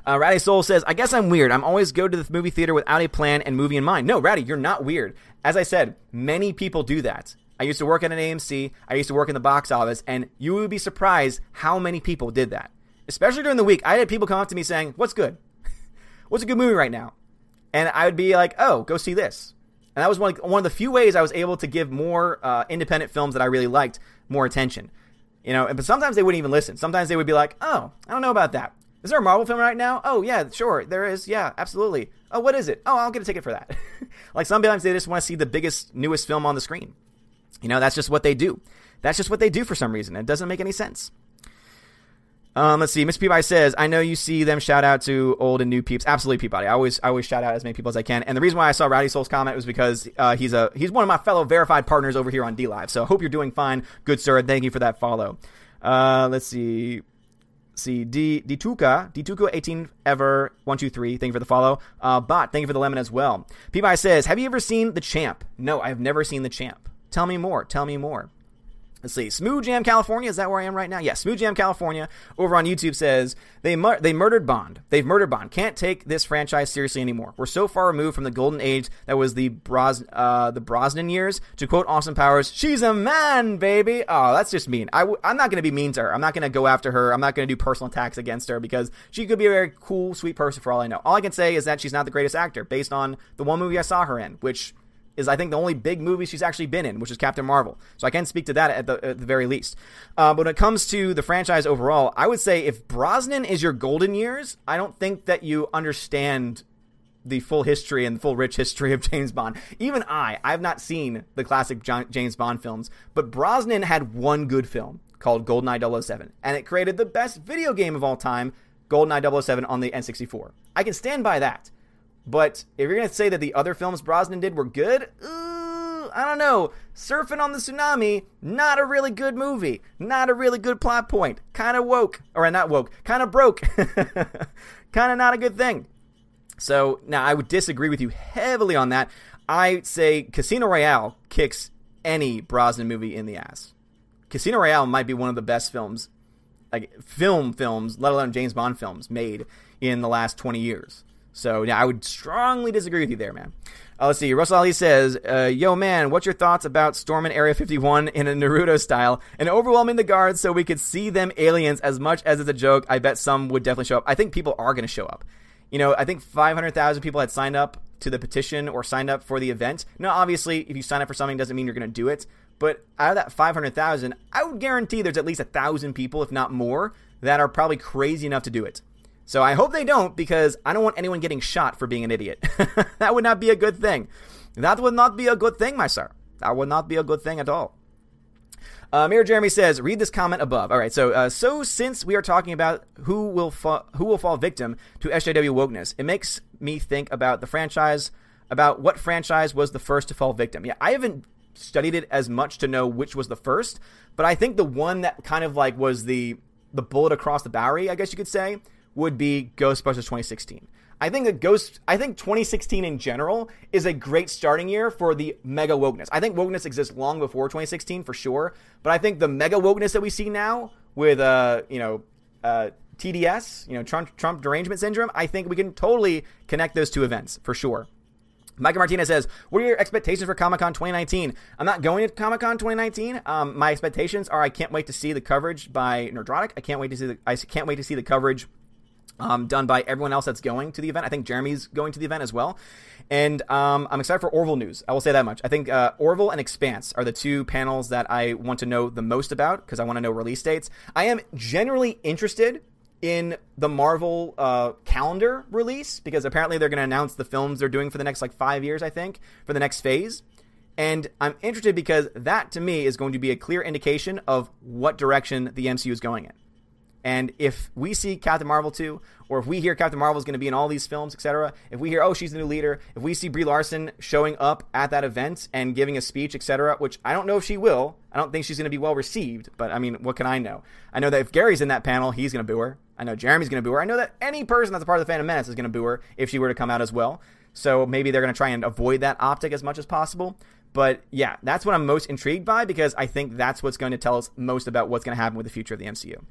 Uh, Ratty Soul says, I guess I'm weird. I'm always go to the movie theater without a plan and movie in mind. No, Ratty, you're not weird. As I said, many people do that. I used to work at an AMC. I used to work in the box office, and you would be surprised how many people did that. Especially during the week, I had people come up to me saying, "What's good? What's a good movie right now?" And I would be like, "Oh, go see this." And that was one, one of the few ways I was able to give more uh, independent films that I really liked more attention. You know, but sometimes they wouldn't even listen. Sometimes they would be like, "Oh, I don't know about that. Is there a Marvel film right now? Oh yeah, sure, there is. Yeah, absolutely. Oh, what is it? Oh, I'll get a ticket for that." like sometimes they just want to see the biggest, newest film on the screen. You know, that's just what they do. That's just what they do for some reason. It doesn't make any sense. Um, let's see. Miss Peabody says, "I know you see them shout out to old and new peeps. Absolutely, Peabody. I always, I always shout out as many people as I can. And the reason why I saw Rowdy Soul's comment was because uh, he's a he's one of my fellow verified partners over here on DLive. So I hope you're doing fine, good sir. Thank you for that follow. Uh, let's see. See, D Dituka, Dituka 18 ever 123, thank you for the follow. Uh, Bot, thank you for the lemon as well. Peabody says, Have you ever seen The Champ? No, I've never seen The Champ. Tell me more. Tell me more. Let's see. Smooth Jam California, is that where I am right now? Yeah, Smooth Jam California over on YouTube says they mur- they murdered Bond. They've murdered Bond. Can't take this franchise seriously anymore. We're so far removed from the golden age that was the Bros- uh, the Brosnan years. To quote Austin Powers, "She's a man, baby." Oh, that's just mean. i w- I'm not going to be mean to her. I'm not going to go after her. I'm not going to do personal attacks against her because she could be a very cool, sweet person for all I know. All I can say is that she's not the greatest actor based on the one movie I saw her in, which is I think the only big movie she's actually been in, which is Captain Marvel. So I can speak to that at the, at the very least. Uh, but when it comes to the franchise overall, I would say if Brosnan is your golden years, I don't think that you understand the full history and the full rich history of James Bond. Even I, I've not seen the classic James Bond films, but Brosnan had one good film called GoldenEye 007, and it created the best video game of all time, GoldenEye 007 on the N64. I can stand by that. But if you're going to say that the other films Brosnan did were good, uh, I don't know. Surfing on the Tsunami, not a really good movie. Not a really good plot point. Kind of woke. Or not woke. Kind of broke. kind of not a good thing. So now I would disagree with you heavily on that. I say Casino Royale kicks any Brosnan movie in the ass. Casino Royale might be one of the best films, like film films, let alone James Bond films, made in the last 20 years. So yeah, I would strongly disagree with you there, man. Uh, let's see. Russell Ali says, uh, "Yo, man, what's your thoughts about storming Area 51 in a Naruto style and overwhelming the guards so we could see them aliens? As much as it's a joke, I bet some would definitely show up. I think people are going to show up. You know, I think 500,000 people had signed up to the petition or signed up for the event. Now, obviously, if you sign up for something, doesn't mean you're going to do it. But out of that 500,000, I would guarantee there's at least a thousand people, if not more, that are probably crazy enough to do it. So I hope they don't because I don't want anyone getting shot for being an idiot. that would not be a good thing. That would not be a good thing, my sir. That would not be a good thing at all. Uh, Mayor Jeremy says, "Read this comment above." All right, so uh, so since we are talking about who will fa- who will fall victim to SJW wokeness, it makes me think about the franchise, about what franchise was the first to fall victim. Yeah, I haven't studied it as much to know which was the first, but I think the one that kind of like was the the bullet across the Bowery, I guess you could say, would be Ghostbusters 2016. I think that Ghost, I think 2016 in general is a great starting year for the mega wokeness. I think wokeness exists long before 2016 for sure, but I think the mega wokeness that we see now with, uh, you know, uh, TDS, you know, Trump, Trump derangement syndrome, I think we can totally connect those two events for sure. Michael Martinez says, "What are your expectations for Comic Con 2019?" I'm not going to Comic Con 2019. Um, my expectations are I can't wait to see the coverage by Nerdrotic. I can't wait to see the I can't wait to see the coverage um, done by everyone else that's going to the event. I think Jeremy's going to the event as well. And um, I'm excited for Orville news. I will say that much. I think uh, Orville and Expanse are the two panels that I want to know the most about because I want to know release dates. I am generally interested in the Marvel uh, calendar release because apparently they're going to announce the films they're doing for the next like five years, I think, for the next phase. And I'm interested because that to me is going to be a clear indication of what direction the MCU is going in. And if we see Captain Marvel 2, or if we hear Captain Marvel is going to be in all these films, etc., if we hear, oh, she's the new leader, if we see Brie Larson showing up at that event and giving a speech, etc., which I don't know if she will, I don't think she's going to be well received, but I mean, what can I know? I know that if Gary's in that panel, he's going to boo her. I know Jeremy's going to boo her. I know that any person that's a part of the Fandom Menace is going to boo her if she were to come out as well. So maybe they're going to try and avoid that optic as much as possible. But yeah, that's what I'm most intrigued by because I think that's what's going to tell us most about what's going to happen with the future of the MCU.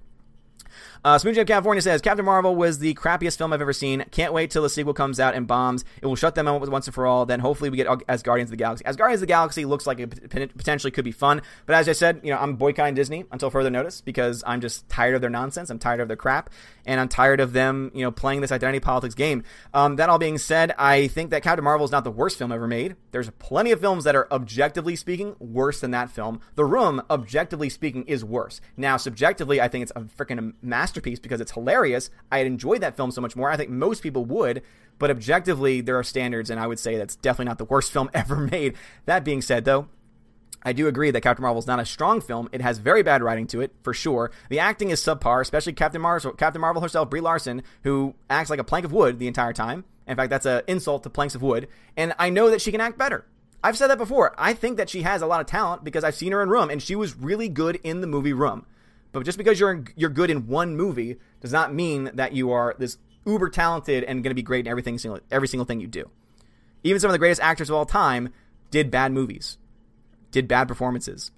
Uh, Smooth Jam California says Captain Marvel was the crappiest film I've ever seen. Can't wait till the sequel comes out and bombs. It will shut them out once and for all. Then hopefully we get as Guardians of the Galaxy. As Guardians of the Galaxy looks like it potentially could be fun, but as I said, you know I'm boycotting Disney until further notice because I'm just tired of their nonsense. I'm tired of their crap, and I'm tired of them you know playing this identity politics game. Um, that all being said, I think that Captain Marvel is not the worst film ever made. There's plenty of films that are objectively speaking worse than that film. The Room, objectively speaking, is worse. Now subjectively, I think it's a freaking masterpiece because it's hilarious. I had enjoyed that film so much more. I think most people would, but objectively, there are standards, and I would say that's definitely not the worst film ever made. That being said, though, I do agree that Captain Marvel is not a strong film. It has very bad writing to it, for sure. The acting is subpar, especially Captain Marvel, Captain Marvel herself, Brie Larson, who acts like a plank of wood the entire time. In fact, that's an insult to planks of wood. And I know that she can act better. I've said that before. I think that she has a lot of talent because I've seen her in Room, and she was really good in the movie Room. But just because you're you're good in one movie does not mean that you are this uber talented and going to be great in everything single every single thing you do. Even some of the greatest actors of all time did bad movies, did bad performances.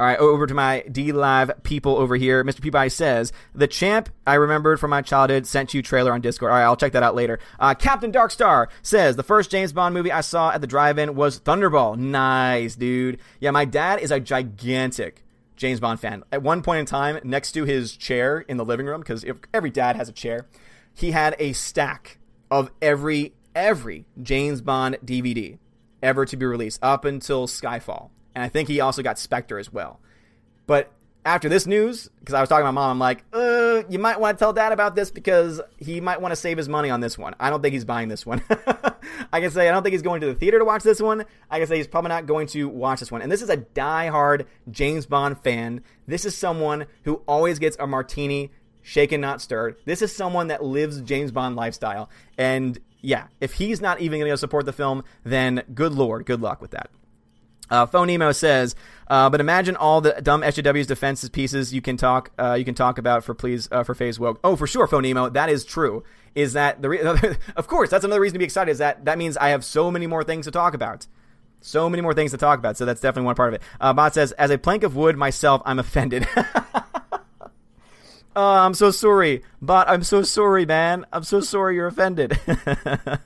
All right, over to my DLive people over here. Mr. Peabody says, The champ I remembered from my childhood sent you trailer on Discord. All right, I'll check that out later. Uh, Captain Darkstar says, The first James Bond movie I saw at the drive in was Thunderball. Nice, dude. Yeah, my dad is a gigantic James Bond fan. At one point in time, next to his chair in the living room, because every dad has a chair, he had a stack of every every James Bond DVD ever to be released up until Skyfall, and I think he also got Spectre as well. But after this news, because I was talking to my mom, I'm like, uh, you might want to tell dad about this because he might want to save his money on this one. I don't think he's buying this one. I can say I don't think he's going to the theater to watch this one. I can say he's probably not going to watch this one. And this is a die-hard James Bond fan. This is someone who always gets a martini shaken, not stirred. This is someone that lives James Bond lifestyle. And yeah, if he's not even going to support the film, then good lord, good luck with that. Uh, Phone Emo says, uh, but imagine all the dumb SJW's defenses pieces you can talk uh, you can talk about for please uh, for phase woke. Oh, for sure, Phone Emo, that is true. Is that the re- of course that's another reason to be excited. Is that that means I have so many more things to talk about. So many more things to talk about. So that's definitely one part of it. Uh, Bot says, as a plank of wood myself, I'm offended. Oh, I'm so sorry, Bot. I'm so sorry, man. I'm so sorry you're offended.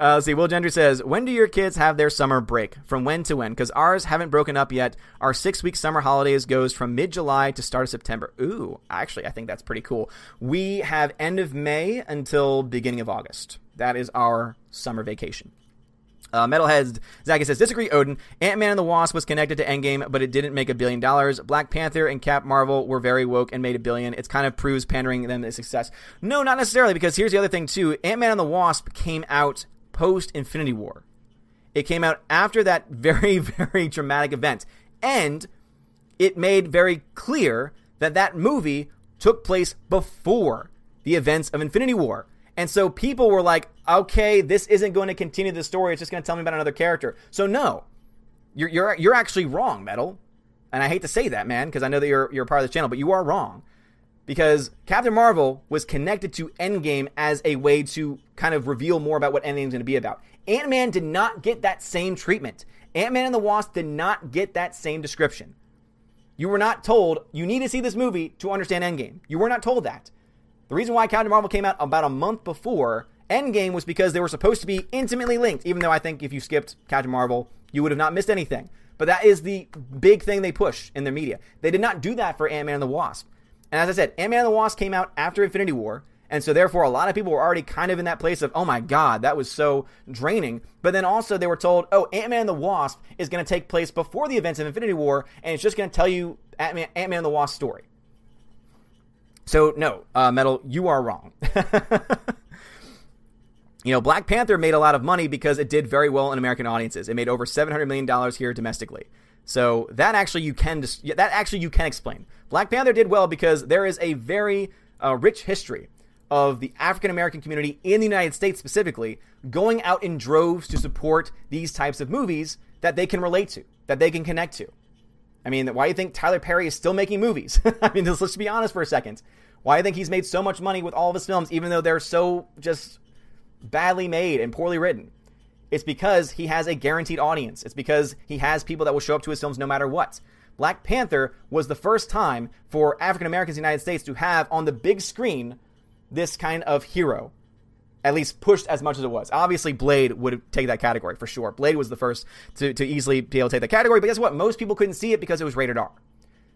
Uh, let's see. Will Gender says, "When do your kids have their summer break? From when to when? Because ours haven't broken up yet. Our six-week summer holidays goes from mid-July to start of September. Ooh, actually, I think that's pretty cool. We have end of May until beginning of August. That is our summer vacation." Uh, Metalheads, Zach says, disagree, Odin. Ant Man and the Wasp was connected to Endgame, but it didn't make a billion dollars. Black Panther and Cap Marvel were very woke and made a billion. It's kind of proves pandering them a success. No, not necessarily, because here's the other thing, too. Ant Man and the Wasp came out post Infinity War. It came out after that very, very dramatic event. And it made very clear that that movie took place before the events of Infinity War. And so people were like, okay, this isn't going to continue the story. It's just going to tell me about another character. So no, you're, you're, you're actually wrong, Metal. And I hate to say that, man, because I know that you're, you're part of this channel, but you are wrong because Captain Marvel was connected to Endgame as a way to kind of reveal more about what Endgame is going to be about. Ant Man did not get that same treatment. Ant Man and the Wasp did not get that same description. You were not told you need to see this movie to understand Endgame. You were not told that. The reason why Captain Marvel came out about a month before Endgame was because they were supposed to be intimately linked, even though I think if you skipped Captain Marvel, you would have not missed anything. But that is the big thing they push in their media. They did not do that for Ant Man and the Wasp. And as I said, Ant Man and the Wasp came out after Infinity War. And so, therefore, a lot of people were already kind of in that place of, oh my God, that was so draining. But then also, they were told, oh, Ant Man and the Wasp is going to take place before the events of Infinity War, and it's just going to tell you Ant Man and the Wasp story. So no, uh, Metal, you are wrong. you know, Black Panther made a lot of money because it did very well in American audiences. It made over seven hundred million dollars here domestically. So that actually you can that actually you can explain. Black Panther did well because there is a very uh, rich history of the African American community in the United States specifically going out in droves to support these types of movies that they can relate to, that they can connect to. I mean, why do you think Tyler Perry is still making movies? I mean, let's just be honest for a second. Why do you think he's made so much money with all of his films, even though they're so just badly made and poorly written? It's because he has a guaranteed audience. It's because he has people that will show up to his films no matter what. Black Panther was the first time for African Americans in the United States to have on the big screen this kind of hero at least pushed as much as it was. Obviously, Blade would take that category for sure. Blade was the first to, to easily be able to take that category, but guess what? Most people couldn't see it because it was rated R.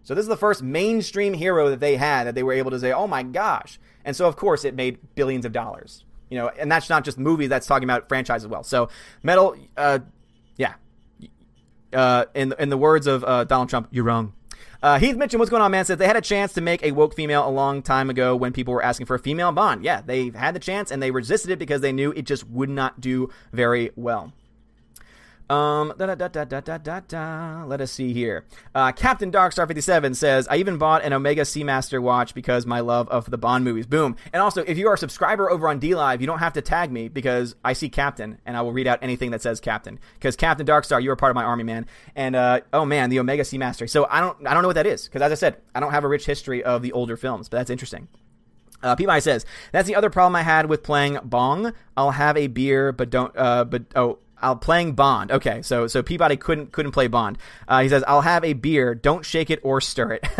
So this is the first mainstream hero that they had that they were able to say, "Oh my gosh!" And so of course it made billions of dollars. You know, and that's not just movies. That's talking about franchise as well. So Metal, uh, yeah. Uh, in in the words of uh, Donald Trump, you're wrong. Uh, Heath Mitchell, what's going on, man? Says they had a chance to make a woke female a long time ago when people were asking for a female Bond. Yeah, they had the chance and they resisted it because they knew it just would not do very well. Um, da, da, da, da, da, da, da. Let us see here. Uh, Captain Darkstar 57 says, I even bought an Omega Seamaster watch because my love of the Bond movies. Boom. And also, if you are a subscriber over on DLive, you don't have to tag me because I see Captain and I will read out anything that says Captain. Because Captain Darkstar, you are part of my army, man. And, uh, oh man, the Omega Seamaster. So I don't, I don't know what that is. Because as I said, I don't have a rich history of the older films, but that's interesting. Uh, Peabody says that's the other problem I had with playing Bong. I'll have a beer, but don't. Uh, but oh, I'll playing Bond. Okay, so so Peabody couldn't couldn't play Bond. Uh, he says, "I'll have a beer. Don't shake it or stir it."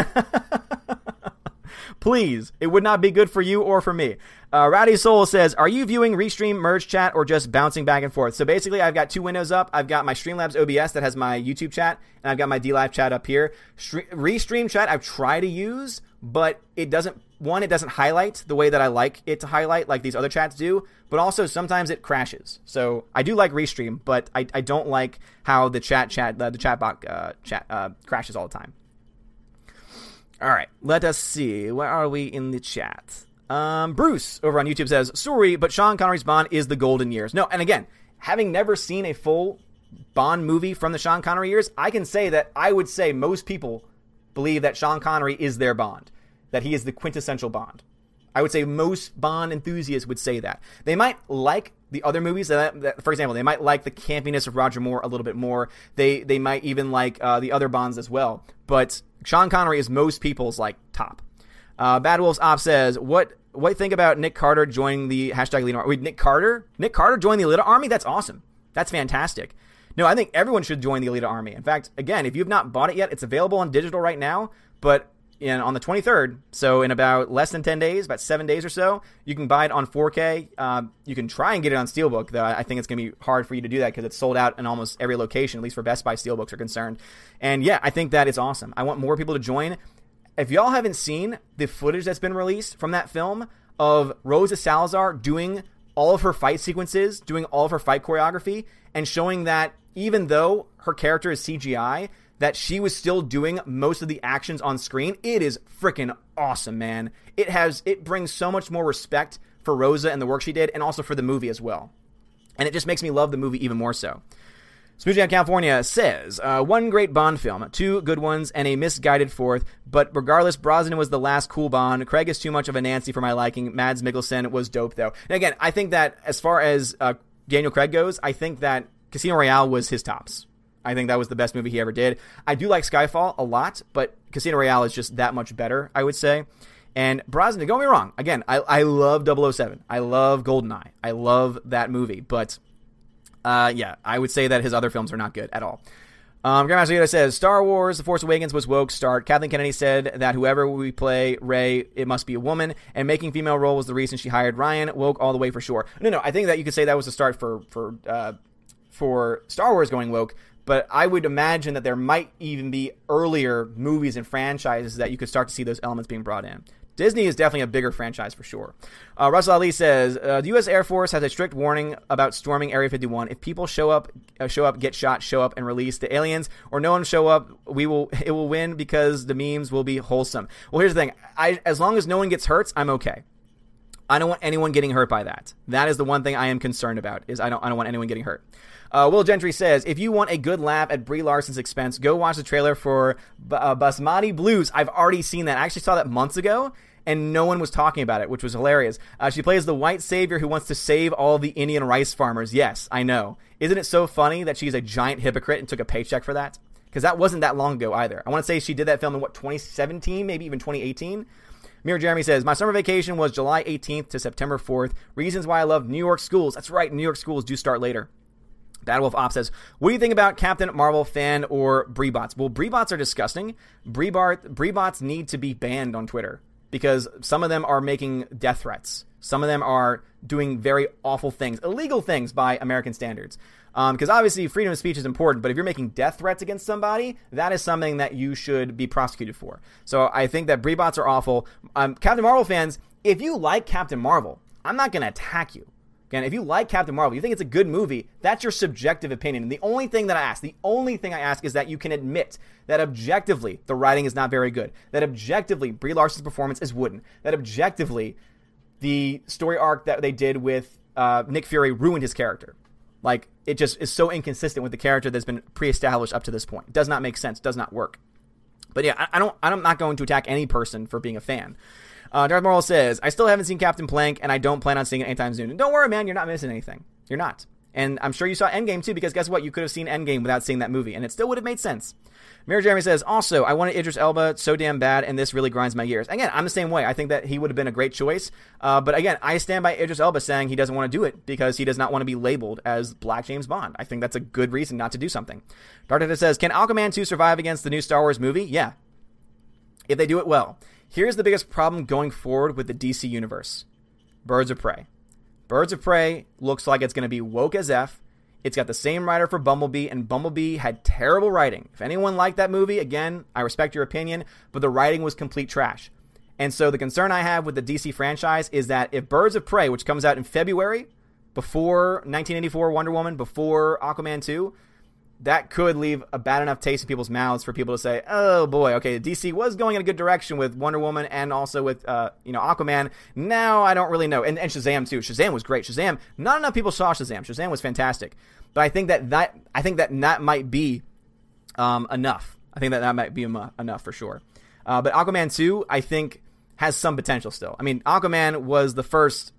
Please, it would not be good for you or for me. Uh, Rowdy Soul says, "Are you viewing Restream Merge Chat or just bouncing back and forth?" So basically, I've got two windows up. I've got my Streamlabs OBS that has my YouTube chat, and I've got my DLive chat up here. Restream Chat I've tried to use, but it doesn't one, it doesn't highlight the way that I like it to highlight, like these other chats do, but also sometimes it crashes. So I do like Restream, but I, I don't like how the chat chat uh, the chat bot uh, chat uh, crashes all the time. All right, let us see. Where are we in the chat? Um, Bruce over on YouTube says, "Sorry, but Sean Connery's Bond is the golden years." No, and again, having never seen a full Bond movie from the Sean Connery years, I can say that I would say most people believe that Sean Connery is their Bond that he is the quintessential Bond. I would say most Bond enthusiasts would say that. They might like the other movies. That, that, for example, they might like the campiness of Roger Moore a little bit more. They they might even like uh, the other Bonds as well. But Sean Connery is most people's like top. Uh, Bad Wolves Op says, "What what think about Nick Carter joining the hashtag Elite Army? Wait, Nick Carter? Nick Carter joined the Elite Army? That's awesome. That's fantastic. No, I think everyone should join the Elite Army. In fact, again, if you've not bought it yet, it's available on digital right now. But in, on the 23rd, so in about less than 10 days, about seven days or so, you can buy it on 4K. Uh, you can try and get it on Steelbook, though I think it's going to be hard for you to do that because it's sold out in almost every location, at least for Best Buy Steelbooks are concerned. And yeah, I think that is awesome. I want more people to join. If y'all haven't seen the footage that's been released from that film of Rosa Salazar doing all of her fight sequences, doing all of her fight choreography, and showing that even though her character is CGI, that she was still doing most of the actions on screen. It is freaking awesome, man. It has it brings so much more respect for Rosa and the work she did, and also for the movie as well. And it just makes me love the movie even more so. Smooth Jam California says, uh, one great Bond film, two good ones, and a misguided fourth. But regardless, Brosnan was the last cool Bond. Craig is too much of a Nancy for my liking. Mads Mikkelsen was dope, though. And again, I think that as far as uh, Daniel Craig goes, I think that Casino Royale was his tops. I think that was the best movie he ever did. I do like Skyfall a lot, but Casino Royale is just that much better, I would say. And Brosnan, don't get me wrong. Again, I, I love 007. I love Goldeneye. I love that movie. But uh, yeah, I would say that his other films are not good at all. Um, Grandmaster Yoda says Star Wars: The Force Awakens was woke start. Kathleen Kennedy said that whoever we play Rey, it must be a woman, and making female role was the reason she hired Ryan. Woke all the way for sure. No, no, I think that you could say that was the start for for uh, for Star Wars going woke but I would imagine that there might even be earlier movies and franchises that you could start to see those elements being brought in. Disney is definitely a bigger franchise for sure. Uh, Russell Ali says uh, the U.S. Air Force has a strict warning about storming Area 51. If people show up, uh, show up, get shot, show up, and release the aliens, or no one show up, we will it will win because the memes will be wholesome. Well, here's the thing: I, as long as no one gets hurt, I'm okay. I don't want anyone getting hurt by that. That is the one thing I am concerned about. Is I don't I don't want anyone getting hurt. Uh, Will Gentry says, if you want a good laugh at Brie Larson's expense, go watch the trailer for B- uh, Basmati Blues. I've already seen that. I actually saw that months ago, and no one was talking about it, which was hilarious. Uh, she plays the white savior who wants to save all the Indian rice farmers. Yes, I know. Isn't it so funny that she's a giant hypocrite and took a paycheck for that? Because that wasn't that long ago either. I want to say she did that film in what 2017, maybe even 2018. Mirror Jeremy says, My summer vacation was July 18th to September 4th. Reasons why I love New York schools. That's right, New York schools do start later. Bad Wolf Op says, What do you think about Captain Marvel fan or Breebots? Well, Breebots are disgusting. Breebots need to be banned on Twitter because some of them are making death threats. Some of them are doing very awful things, illegal things by American standards. Because um, obviously, freedom of speech is important, but if you're making death threats against somebody, that is something that you should be prosecuted for. So I think that Breebots are awful. Um, Captain Marvel fans, if you like Captain Marvel, I'm not going to attack you. Again, if you like Captain Marvel, you think it's a good movie, that's your subjective opinion. And the only thing that I ask, the only thing I ask is that you can admit that objectively the writing is not very good, that objectively Brie Larson's performance is wooden, that objectively the story arc that they did with uh, Nick Fury ruined his character. Like, it just is so inconsistent with the character that's been pre-established up to this point. It does not make sense. Does not work. But yeah, I, I don't. I'm not going to attack any person for being a fan. Uh, Darth Morrill says, I still haven't seen Captain Plank, and I don't plan on seeing it anytime soon. Don't worry, man, you're not missing anything. You're not. And I'm sure you saw Endgame too, because guess what? You could have seen Endgame without seeing that movie, and it still would have made sense. Mirror Jeremy says, also, I wanted Idris Elba so damn bad, and this really grinds my gears. Again, I'm the same way. I think that he would have been a great choice. Uh, but again, I stand by Idris Elba saying he doesn't want to do it because he does not want to be labeled as Black James Bond. I think that's a good reason not to do something. Dark says, Can Aquaman 2 survive against the new Star Wars movie? Yeah. If they do it well. Here's the biggest problem going forward with the DC universe Birds of Prey. Birds of Prey looks like it's going to be woke as F. It's got the same writer for Bumblebee, and Bumblebee had terrible writing. If anyone liked that movie, again, I respect your opinion, but the writing was complete trash. And so the concern I have with the DC franchise is that if Birds of Prey, which comes out in February, before 1984 Wonder Woman, before Aquaman 2, that could leave a bad enough taste in people's mouths for people to say, "Oh boy, okay, DC was going in a good direction with Wonder Woman and also with uh, you know Aquaman. Now I don't really know." And, and Shazam too. Shazam was great. Shazam. Not enough people saw Shazam. Shazam was fantastic, but I think that that I think that that might be um, enough. I think that that might be enough for sure. Uh, but Aquaman two, I think, has some potential still. I mean, Aquaman was the first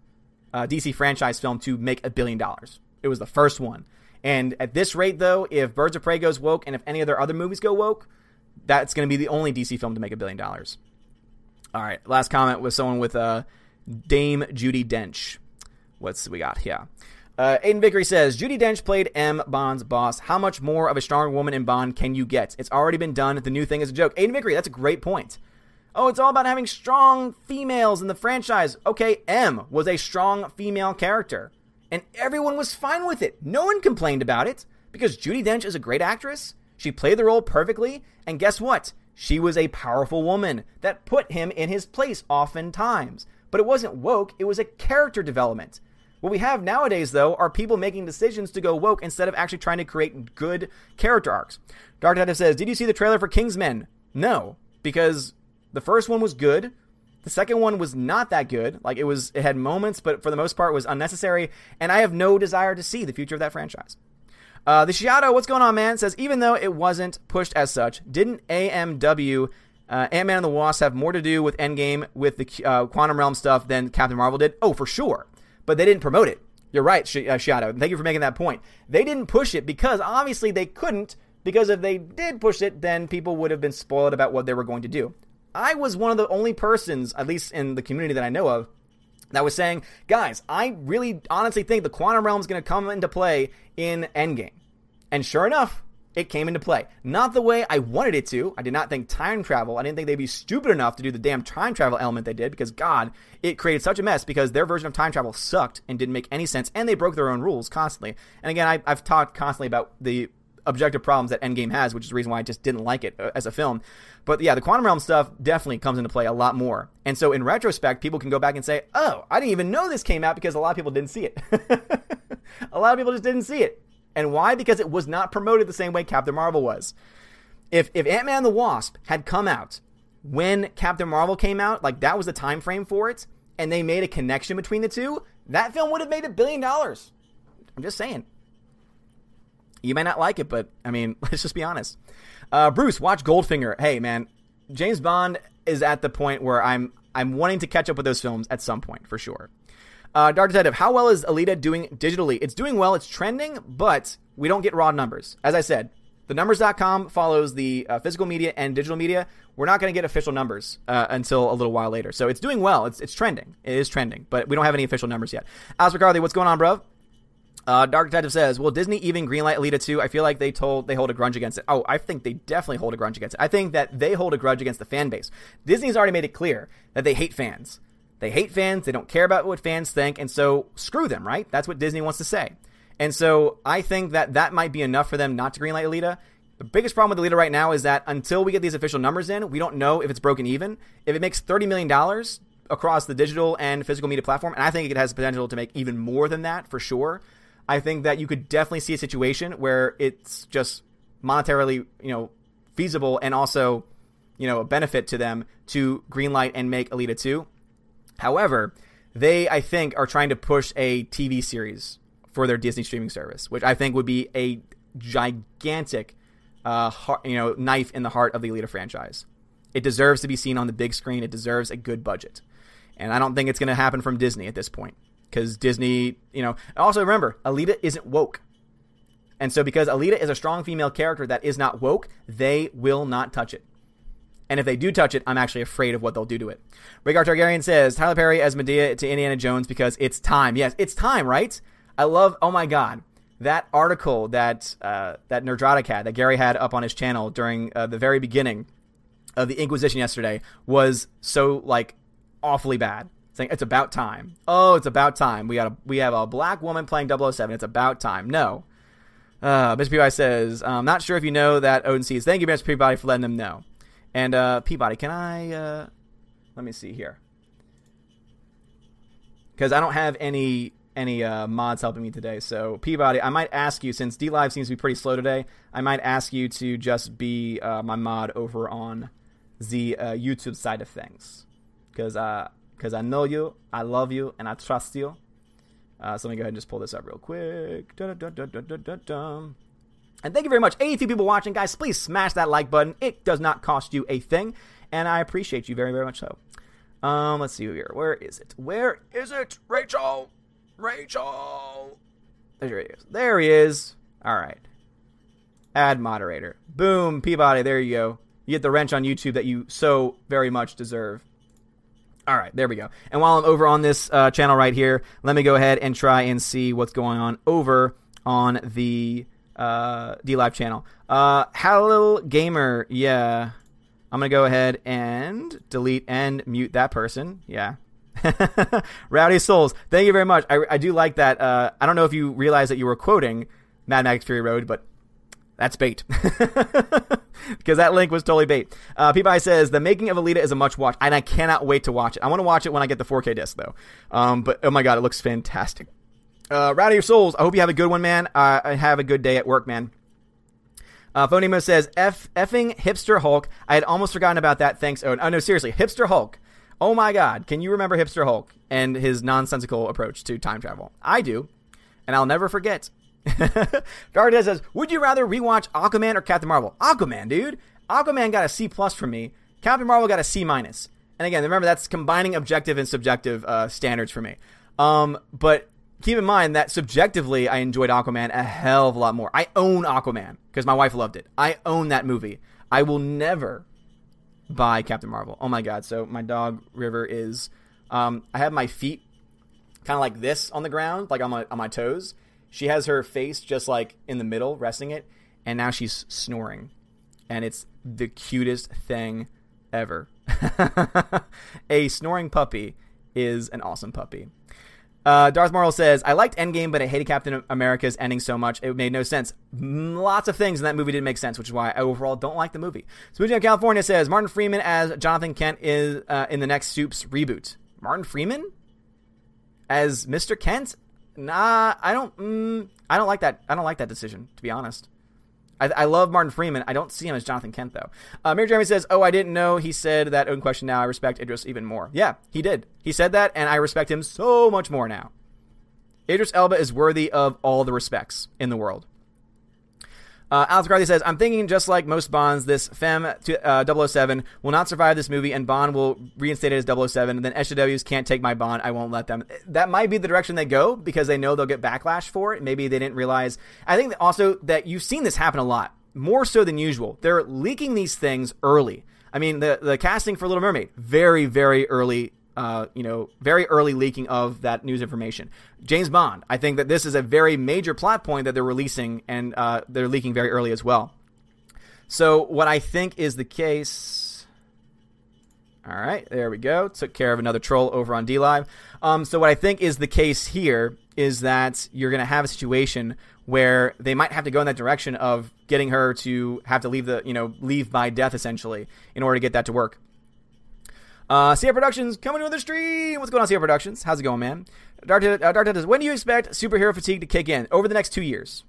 uh, DC franchise film to make a billion dollars. It was the first one. And at this rate, though, if Birds of Prey goes woke and if any of their other movies go woke, that's going to be the only DC film to make a billion dollars. All right, last comment was someone with uh, Dame Judi Dench. What's we got here? Uh, Aiden Vickery says Judi Dench played M Bond's boss. How much more of a strong woman in Bond can you get? It's already been done. The new thing is a joke. Aiden Vickery, that's a great point. Oh, it's all about having strong females in the franchise. Okay, M was a strong female character and everyone was fine with it. No one complained about it because Judi Dench is a great actress. She played the role perfectly, and guess what? She was a powerful woman that put him in his place oftentimes. But it wasn't woke, it was a character development. What we have nowadays, though, are people making decisions to go woke instead of actually trying to create good character arcs. Dark Detective says, Did you see the trailer for Kingsman? No, because the first one was good. The second one was not that good. Like it was, it had moments, but for the most part, was unnecessary. And I have no desire to see the future of that franchise. Uh, the Shiato, what's going on, man? Says even though it wasn't pushed as such, didn't AMW uh, Ant Man and the Wasp have more to do with Endgame with the uh, Quantum Realm stuff than Captain Marvel did? Oh, for sure. But they didn't promote it. You're right, Sh- uh, Shiato. Thank you for making that point. They didn't push it because obviously they couldn't. Because if they did push it, then people would have been spoiled about what they were going to do. I was one of the only persons, at least in the community that I know of, that was saying, guys, I really honestly think the quantum realm is going to come into play in Endgame. And sure enough, it came into play. Not the way I wanted it to. I did not think time travel, I didn't think they'd be stupid enough to do the damn time travel element they did because, God, it created such a mess because their version of time travel sucked and didn't make any sense and they broke their own rules constantly. And again, I, have talked constantly about the objective problems that Endgame has, which is the reason why I just didn't like it uh, as a film. But yeah, the quantum realm stuff definitely comes into play a lot more. And so in retrospect, people can go back and say, "Oh, I didn't even know this came out because a lot of people didn't see it." a lot of people just didn't see it. And why? Because it was not promoted the same way Captain Marvel was. If if Ant Man and the Wasp had come out when Captain Marvel came out, like that was the time frame for it, and they made a connection between the two, that film would have made a billion dollars. I'm just saying. You may not like it, but I mean, let's just be honest. Uh, Bruce, watch Goldfinger. Hey, man, James Bond is at the point where I'm I'm wanting to catch up with those films at some point for sure. Uh, Dark Detective, how well is Alita doing digitally? It's doing well. It's trending, but we don't get raw numbers. As I said, the numbers.com follows the uh, physical media and digital media. We're not going to get official numbers uh, until a little while later. So it's doing well. It's, it's trending. It is trending, but we don't have any official numbers yet. McCarthy, what's going on, bro? Uh, Dark Detective says, "Will Disney even greenlight Alita 2? I feel like they told they hold a grudge against it. Oh, I think they definitely hold a grudge against it. I think that they hold a grudge against the fan base. Disney's already made it clear that they hate fans. They hate fans. They don't care about what fans think, and so screw them. Right? That's what Disney wants to say. And so I think that that might be enough for them not to greenlight Alita. The biggest problem with Alita right now is that until we get these official numbers in, we don't know if it's broken even. If it makes thirty million dollars across the digital and physical media platform, and I think it has the potential to make even more than that for sure." I think that you could definitely see a situation where it's just monetarily, you know, feasible and also, you know, a benefit to them to greenlight and make Alita 2. However, they I think are trying to push a TV series for their Disney streaming service, which I think would be a gigantic uh, you know, knife in the heart of the Alita franchise. It deserves to be seen on the big screen. It deserves a good budget. And I don't think it's going to happen from Disney at this point because Disney, you know. Also remember, Alita isn't woke. And so because Alita is a strong female character that is not woke, they will not touch it. And if they do touch it, I'm actually afraid of what they'll do to it. Rhaegar Targaryen says Tyler Perry as Madea to Indiana Jones because it's time. Yes, it's time, right? I love. Oh my god, that article that uh, that Nerdrotic had, that Gary had up on his channel during uh, the very beginning of the Inquisition yesterday was so like awfully bad saying it's about time. Oh, it's about time. We got a we have a black woman playing 007. It's about time. No. Uh, Mr. Peabody says, I'm not sure if you know that Odin sees. Thank you, Mr. Peabody, for letting them know. And uh, Peabody, can I? Uh, let me see here, because I don't have any any uh, mods helping me today. So Peabody, I might ask you since DLive seems to be pretty slow today. I might ask you to just be uh, my mod over on the uh, YouTube side of things, because uh, because I know you, I love you, and I trust you. Uh, so let me go ahead and just pull this up real quick. And thank you very much. 82 people watching, guys. Please smash that like button. It does not cost you a thing, and I appreciate you very, very much so. Um, let's see here. Where is it? Where is it? Rachel! Rachel! There he is. There he is. All right. Add moderator. Boom, Peabody. There you go. You get the wrench on YouTube that you so very much deserve. All right, there we go. And while I'm over on this uh, channel right here, let me go ahead and try and see what's going on over on the uh, DLive channel. Uh, Hello Gamer, yeah. I'm gonna go ahead and delete and mute that person. Yeah. Rowdy Souls, thank you very much. I, I do like that. Uh, I don't know if you realize that you were quoting Mad Max Fury Road, but that's bait. because that link was totally bait. Uh, Peabody says the making of Alita is a much watch, and I cannot wait to watch it. I want to watch it when I get the 4K disc though. Um, but oh my god, it looks fantastic. Uh, Rowdy Your Souls, I hope you have a good one, man. Uh, have a good day at work, man. Uh, Phonemo says, F effing hipster Hulk. I had almost forgotten about that. Thanks, Odin. Oh, no, seriously. Hipster Hulk. Oh my god. Can you remember hipster Hulk and his nonsensical approach to time travel? I do. And I'll never forget. Dark says, "Would you rather rewatch Aquaman or Captain Marvel?" Aquaman, dude. Aquaman got a C plus from me. Captain Marvel got a C minus. And again, remember that's combining objective and subjective uh, standards for me. Um, but keep in mind that subjectively, I enjoyed Aquaman a hell of a lot more. I own Aquaman because my wife loved it. I own that movie. I will never buy Captain Marvel. Oh my god! So my dog River is. Um, I have my feet kind of like this on the ground, like on my on my toes, she has her face just like in the middle, resting it, and now she's snoring. And it's the cutest thing ever. a snoring puppy is an awesome puppy. Uh, Darth Marl says, I liked Endgame, but I hated Captain America's ending so much. It made no sense. Lots of things in that movie didn't make sense, which is why I overall don't like the movie. Smooth Jam California says, Martin Freeman as Jonathan Kent is uh, in the next Soups reboot. Martin Freeman? As Mr. Kent? Nah, I don't. Mm, I don't like that. I don't like that decision, to be honest. I, I, love Martin Freeman. I don't see him as Jonathan Kent though. Uh, Mary Jeremy says, "Oh, I didn't know." He said that own question. Now I respect Idris even more. Yeah, he did. He said that, and I respect him so much more now. Idris Elba is worthy of all the respects in the world. Uh, Alex McCarthy says, I'm thinking just like most Bonds, this Femme uh, 007 will not survive this movie, and Bond will reinstate it as 007, and then SJWs can't take my Bond. I won't let them. That might be the direction they go because they know they'll get backlash for it. Maybe they didn't realize. I think also that you've seen this happen a lot, more so than usual. They're leaking these things early. I mean, the, the casting for Little Mermaid, very, very early uh, you know, very early leaking of that news information. James Bond, I think that this is a very major plot point that they're releasing and uh, they're leaking very early as well. So, what I think is the case. All right, there we go. Took care of another troll over on DLive. Um, so, what I think is the case here is that you're going to have a situation where they might have to go in that direction of getting her to have to leave the, you know, leave by death essentially in order to get that to work. Uh, Sierra Productions coming to the stream. What's going on, Sierra Productions? How's it going, man? Dart, uh, Dart says, when do you expect superhero fatigue to kick in? Over the next two years.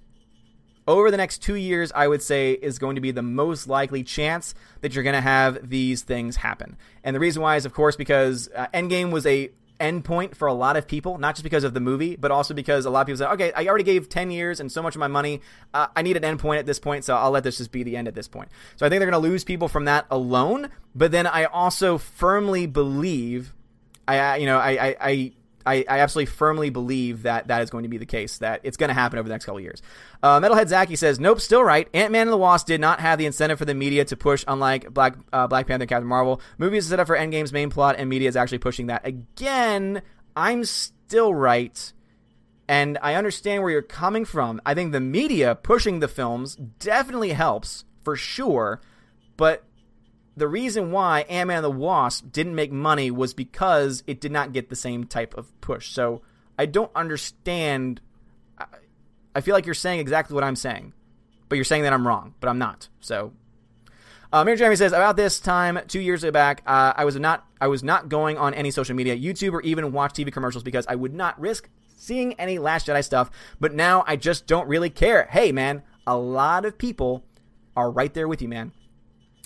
Over the next two years, I would say is going to be the most likely chance that you're going to have these things happen. And the reason why is, of course, because uh, Endgame was a endpoint for a lot of people, not just because of the movie, but also because a lot of people say, okay, I already gave 10 years and so much of my money. Uh, I need an endpoint at this point, so I'll let this just be the end at this point. So I think they're going to lose people from that alone. But then I also firmly believe, I, you know, I, I, I I, I, absolutely firmly believe that that is going to be the case, that it's going to happen over the next couple years. Uh, Metalhead Zaki says, nope, still right. Ant Man and the Wasp did not have the incentive for the media to push, unlike Black uh, Black Panther and Captain Marvel. Movies set up for Endgame's main plot, and media is actually pushing that. Again, I'm still right. And I understand where you're coming from. I think the media pushing the films definitely helps, for sure. But the reason why Ant Man the Wasp didn't make money was because it did not get the same type of push. So I don't understand. I feel like you're saying exactly what I'm saying, but you're saying that I'm wrong, but I'm not. So. Uh, Mary Jeremy says about this time two years back, uh, I was not I was not going on any social media, YouTube, or even watch TV commercials because I would not risk seeing any Last Jedi stuff. But now I just don't really care. Hey, man, a lot of people are right there with you, man.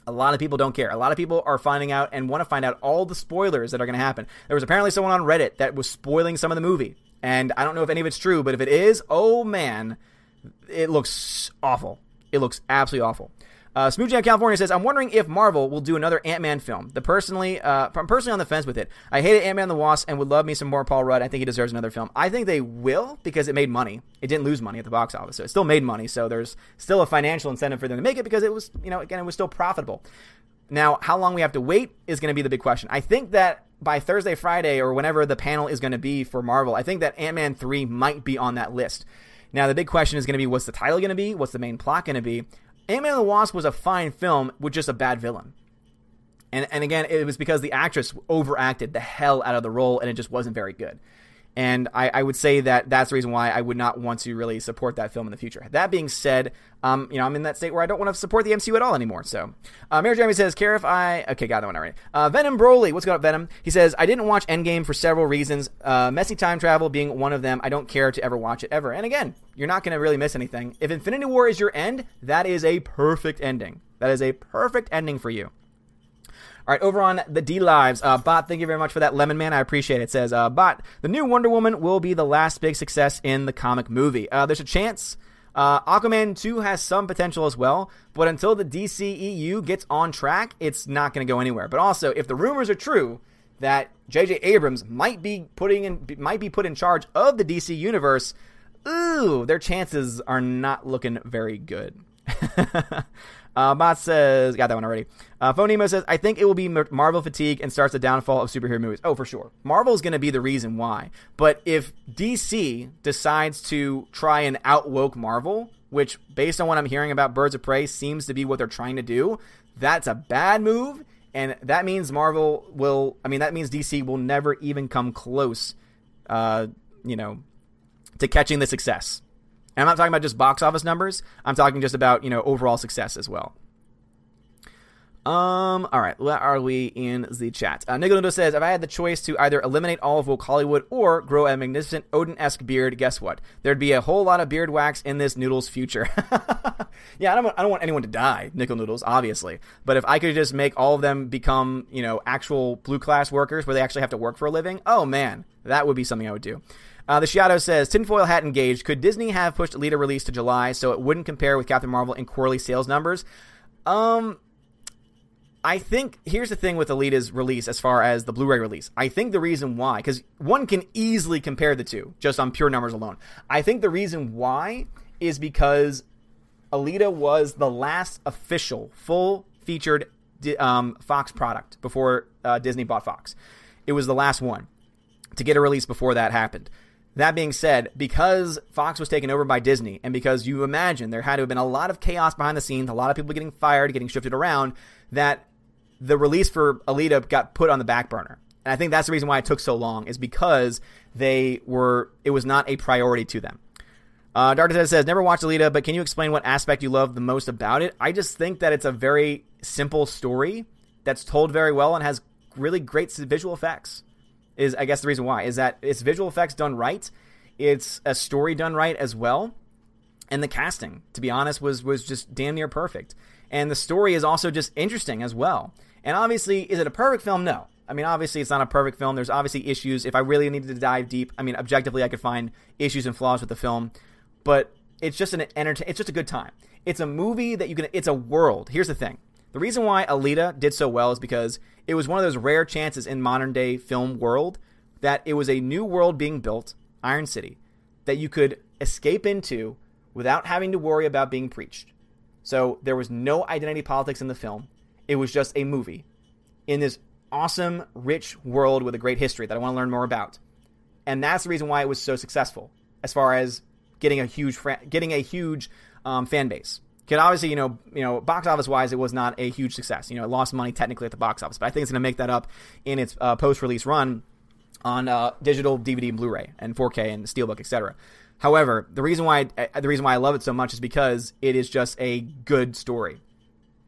A lot of people don't care. A lot of people are finding out and want to find out all the spoilers that are going to happen. There was apparently someone on Reddit that was spoiling some of the movie. And I don't know if any of it's true, but if it is, oh man, it looks awful. It looks absolutely awful. Uh, Jam California says, "I'm wondering if Marvel will do another Ant Man film. The personally, uh, I'm personally on the fence with it. I hated Ant Man the Wasp and would love me some more Paul Rudd. I think he deserves another film. I think they will because it made money. It didn't lose money at the box office, so it still made money. So there's still a financial incentive for them to make it because it was, you know, again, it was still profitable. Now, how long we have to wait is going to be the big question. I think that by Thursday, Friday, or whenever the panel is going to be for Marvel, I think that Ant Man three might be on that list." Now, the big question is going to be what's the title going to be? What's the main plot going to be? Ant-Man and the Wasp was a fine film with just a bad villain. And, and again, it was because the actress overacted the hell out of the role and it just wasn't very good. And I, I, would say that that's the reason why I would not want to really support that film in the future. That being said, um, you know, I'm in that state where I don't want to support the MCU at all anymore. So, uh, Mary Jeremy says, care if I. Okay, got that one already. Uh, Venom Broly, what's going on, Venom? He says, I didn't watch Endgame for several reasons, uh, messy time travel being one of them. I don't care to ever watch it ever. And again, you're not going to really miss anything. If Infinity War is your end, that is a perfect ending. That is a perfect ending for you. All right, over on the DLives, uh, Bot, thank you very much for that Lemon Man. I appreciate it. it says, uh, Bot, the new Wonder Woman will be the last big success in the comic movie. Uh, there's a chance. Uh, Aquaman 2 has some potential as well, but until the DCEU gets on track, it's not going to go anywhere. But also, if the rumors are true that J.J. Abrams might be putting in might be put in charge of the DC universe, ooh, their chances are not looking very good. Uh, Bot says, got that one already. Uh, Phonemo says, I think it will be Marvel fatigue and starts the downfall of superhero movies. Oh, for sure. Marvel is going to be the reason why. But if DC decides to try and outwoke Marvel, which, based on what I'm hearing about Birds of Prey, seems to be what they're trying to do, that's a bad move. And that means Marvel will, I mean, that means DC will never even come close uh, you know, to catching the success. And I'm not talking about just box office numbers. I'm talking just about, you know, overall success as well. Um, all right, where are we in the chat? Uh, Nicolundo says, if I had the choice to either eliminate all of woke Hollywood or grow a magnificent Odin-esque beard, guess what? There'd be a whole lot of beard wax in this noodle's future. yeah, I don't, I don't want anyone to die, Nickel Noodles, obviously. But if I could just make all of them become, you know, actual blue class workers where they actually have to work for a living, oh man, that would be something I would do. Uh, the Shiato says, tinfoil hat engaged. Could Disney have pushed Alita release to July so it wouldn't compare with Captain Marvel in quarterly sales numbers? Um, I think here's the thing with Alita's release as far as the Blu-ray release. I think the reason why, because one can easily compare the two just on pure numbers alone. I think the reason why is because Alita was the last official full featured um, Fox product before uh, Disney bought Fox. It was the last one to get a release before that happened. That being said, because Fox was taken over by Disney, and because you imagine there had to have been a lot of chaos behind the scenes, a lot of people getting fired, getting shifted around, that the release for Alita got put on the back burner. And I think that's the reason why it took so long, is because they were it was not a priority to them. Uh, Darta says, never watched Alita, but can you explain what aspect you love the most about it? I just think that it's a very simple story that's told very well and has really great visual effects. Is I guess the reason why is that it's visual effects done right, it's a story done right as well, and the casting, to be honest, was was just damn near perfect. And the story is also just interesting as well. And obviously, is it a perfect film? No. I mean, obviously, it's not a perfect film. There's obviously issues. If I really needed to dive deep, I mean, objectively, I could find issues and flaws with the film. But it's just an entertain. It's just a good time. It's a movie that you can. It's a world. Here's the thing. The reason why Alita did so well is because it was one of those rare chances in modern day film world that it was a new world being built, Iron City, that you could escape into without having to worry about being preached. So there was no identity politics in the film. It was just a movie in this awesome, rich world with a great history that I want to learn more about. And that's the reason why it was so successful as far as getting a huge getting a huge um, fan base. Obviously, you know, you know, box office wise, it was not a huge success. You know, it lost money technically at the box office, but I think it's going to make that up in its uh, post release run on uh, digital DVD and Blu-ray and 4K and Steelbook, etc. However, the reason why I, the reason why I love it so much is because it is just a good story.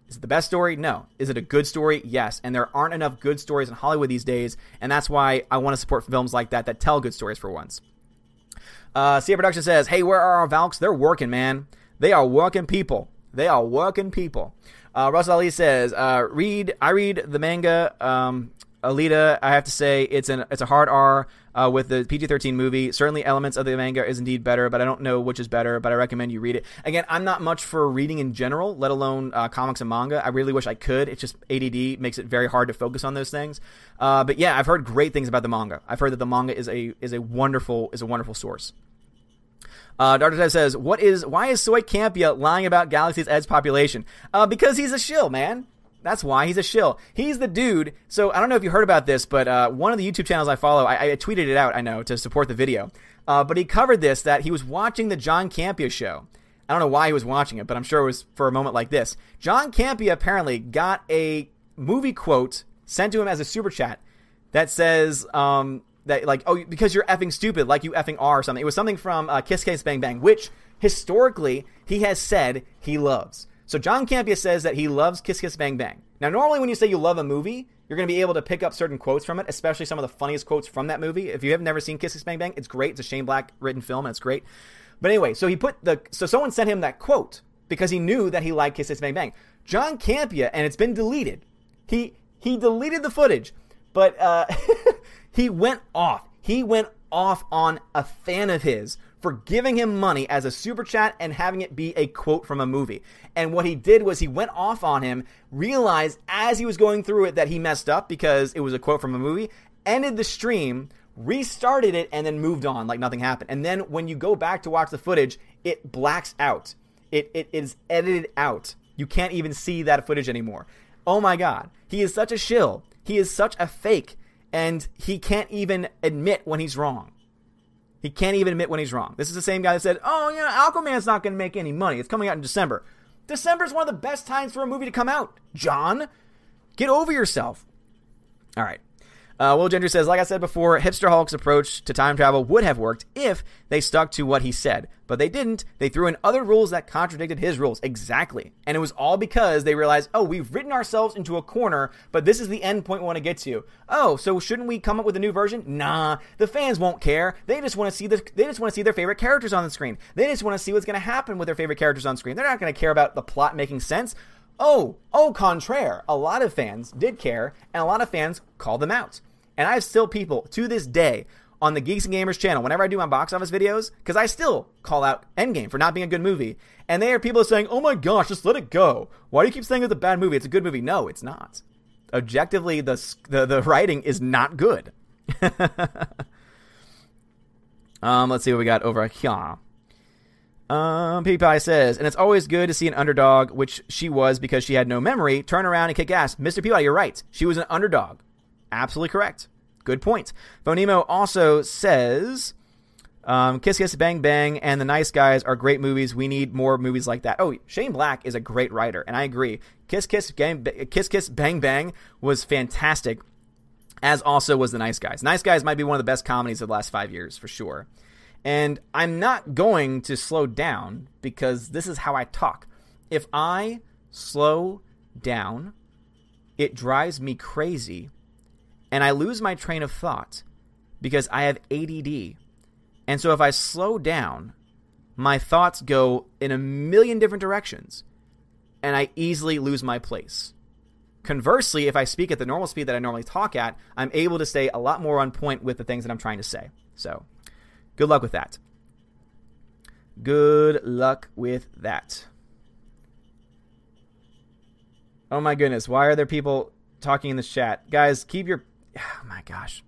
Is it the best story? No. Is it a good story? Yes. And there aren't enough good stories in Hollywood these days, and that's why I want to support films like that that tell good stories for once. Uh, Cia Production says, "Hey, where are our Valks? They're working, man. They are working people. They are working people." Uh, Russell Ali says, uh, "Read. I read the manga. Um, Alita, I have to say it's an it's a hard R uh, with the PG-13 movie. Certainly, elements of the manga is indeed better, but I don't know which is better. But I recommend you read it. Again, I'm not much for reading in general, let alone uh, comics and manga. I really wish I could. It's just ADD makes it very hard to focus on those things. Uh, but yeah, I've heard great things about the manga. I've heard that the manga is a is a wonderful is a wonderful source. Uh, Darter says, "What is why is Soy Campea lying about Galaxy's Edge population? Uh, because he's a shill, man. That's why he's a shill. He's the dude. So I don't know if you heard about this, but uh, one of the YouTube channels I follow, I, I tweeted it out. I know to support the video, uh, but he covered this that he was watching the John Campea show. I don't know why he was watching it, but I'm sure it was for a moment like this. John Campea apparently got a movie quote sent to him as a super chat that says um, that like oh because you're effing stupid like you effing are or something. It was something from uh, Kiss Kiss Bang Bang, which historically he has said he loves. So John Campea says that he loves Kiss Kiss Bang Bang. Now, normally when you say you love a movie, you're going to be able to pick up certain quotes from it, especially some of the funniest quotes from that movie. If you have never seen Kiss Kiss Bang Bang, it's great. It's a Shane Black written film, and it's great. But anyway, so he put the so someone sent him that quote because he knew that he liked Kiss Kiss Bang Bang. John Campea, and it's been deleted. He he deleted the footage, but uh, he went off. He went off on a fan of his for giving him money as a super chat and having it be a quote from a movie. And what he did was he went off on him, realized as he was going through it that he messed up because it was a quote from a movie, ended the stream, restarted it, and then moved on like nothing happened. And then when you go back to watch the footage, it blacks out. It, it is edited out. You can't even see that footage anymore. Oh my god. He is such a shill. He is such a fake. And he can't even admit when he's wrong. He can't even admit when he's wrong. This is the same guy that said, "Oh, you know, Aquaman's not going to make any money. It's coming out in December." December is one of the best times for a movie to come out. John, get over yourself. All right. Uh, Will Gentry says, like I said before, Hipster Hulk's approach to time travel would have worked if they stuck to what he said. But they didn't. They threw in other rules that contradicted his rules. Exactly. And it was all because they realized, oh, we've written ourselves into a corner, but this is the end point we want to get to. Oh, so shouldn't we come up with a new version? Nah, the fans won't care. They just want to see the, they just want to see their favorite characters on the screen. They just want to see what's going to happen with their favorite characters on screen. They're not going to care about the plot making sense. Oh, au contraire, a lot of fans did care, and a lot of fans called them out. And I have still people to this day on the Geeks and Gamers channel, whenever I do my box office videos, because I still call out Endgame for not being a good movie. And they are people saying, oh my gosh, just let it go. Why do you keep saying it's a bad movie? It's a good movie. No, it's not. Objectively, the, the, the writing is not good. um, let's see what we got over here. Um, Pie says, and it's always good to see an underdog, which she was because she had no memory, turn around and kick ass. Mr. Peabody, you're right. She was an underdog. Absolutely correct. Good point. Phonemo also says, um, Kiss Kiss Bang Bang and The Nice Guys are great movies. We need more movies like that. Oh, Shane Black is a great writer, and I agree. Kiss Kiss Kiss Kiss Bang Bang was fantastic, as also was The Nice Guys. Nice Guys might be one of the best comedies of the last five years, for sure. And I'm not going to slow down because this is how I talk. If I slow down, it drives me crazy and I lose my train of thought because I have ADD. And so if I slow down, my thoughts go in a million different directions and I easily lose my place. Conversely, if I speak at the normal speed that I normally talk at, I'm able to stay a lot more on point with the things that I'm trying to say. So, Good luck with that. Good luck with that. Oh my goodness, why are there people talking in the chat? Guys, keep your oh my gosh.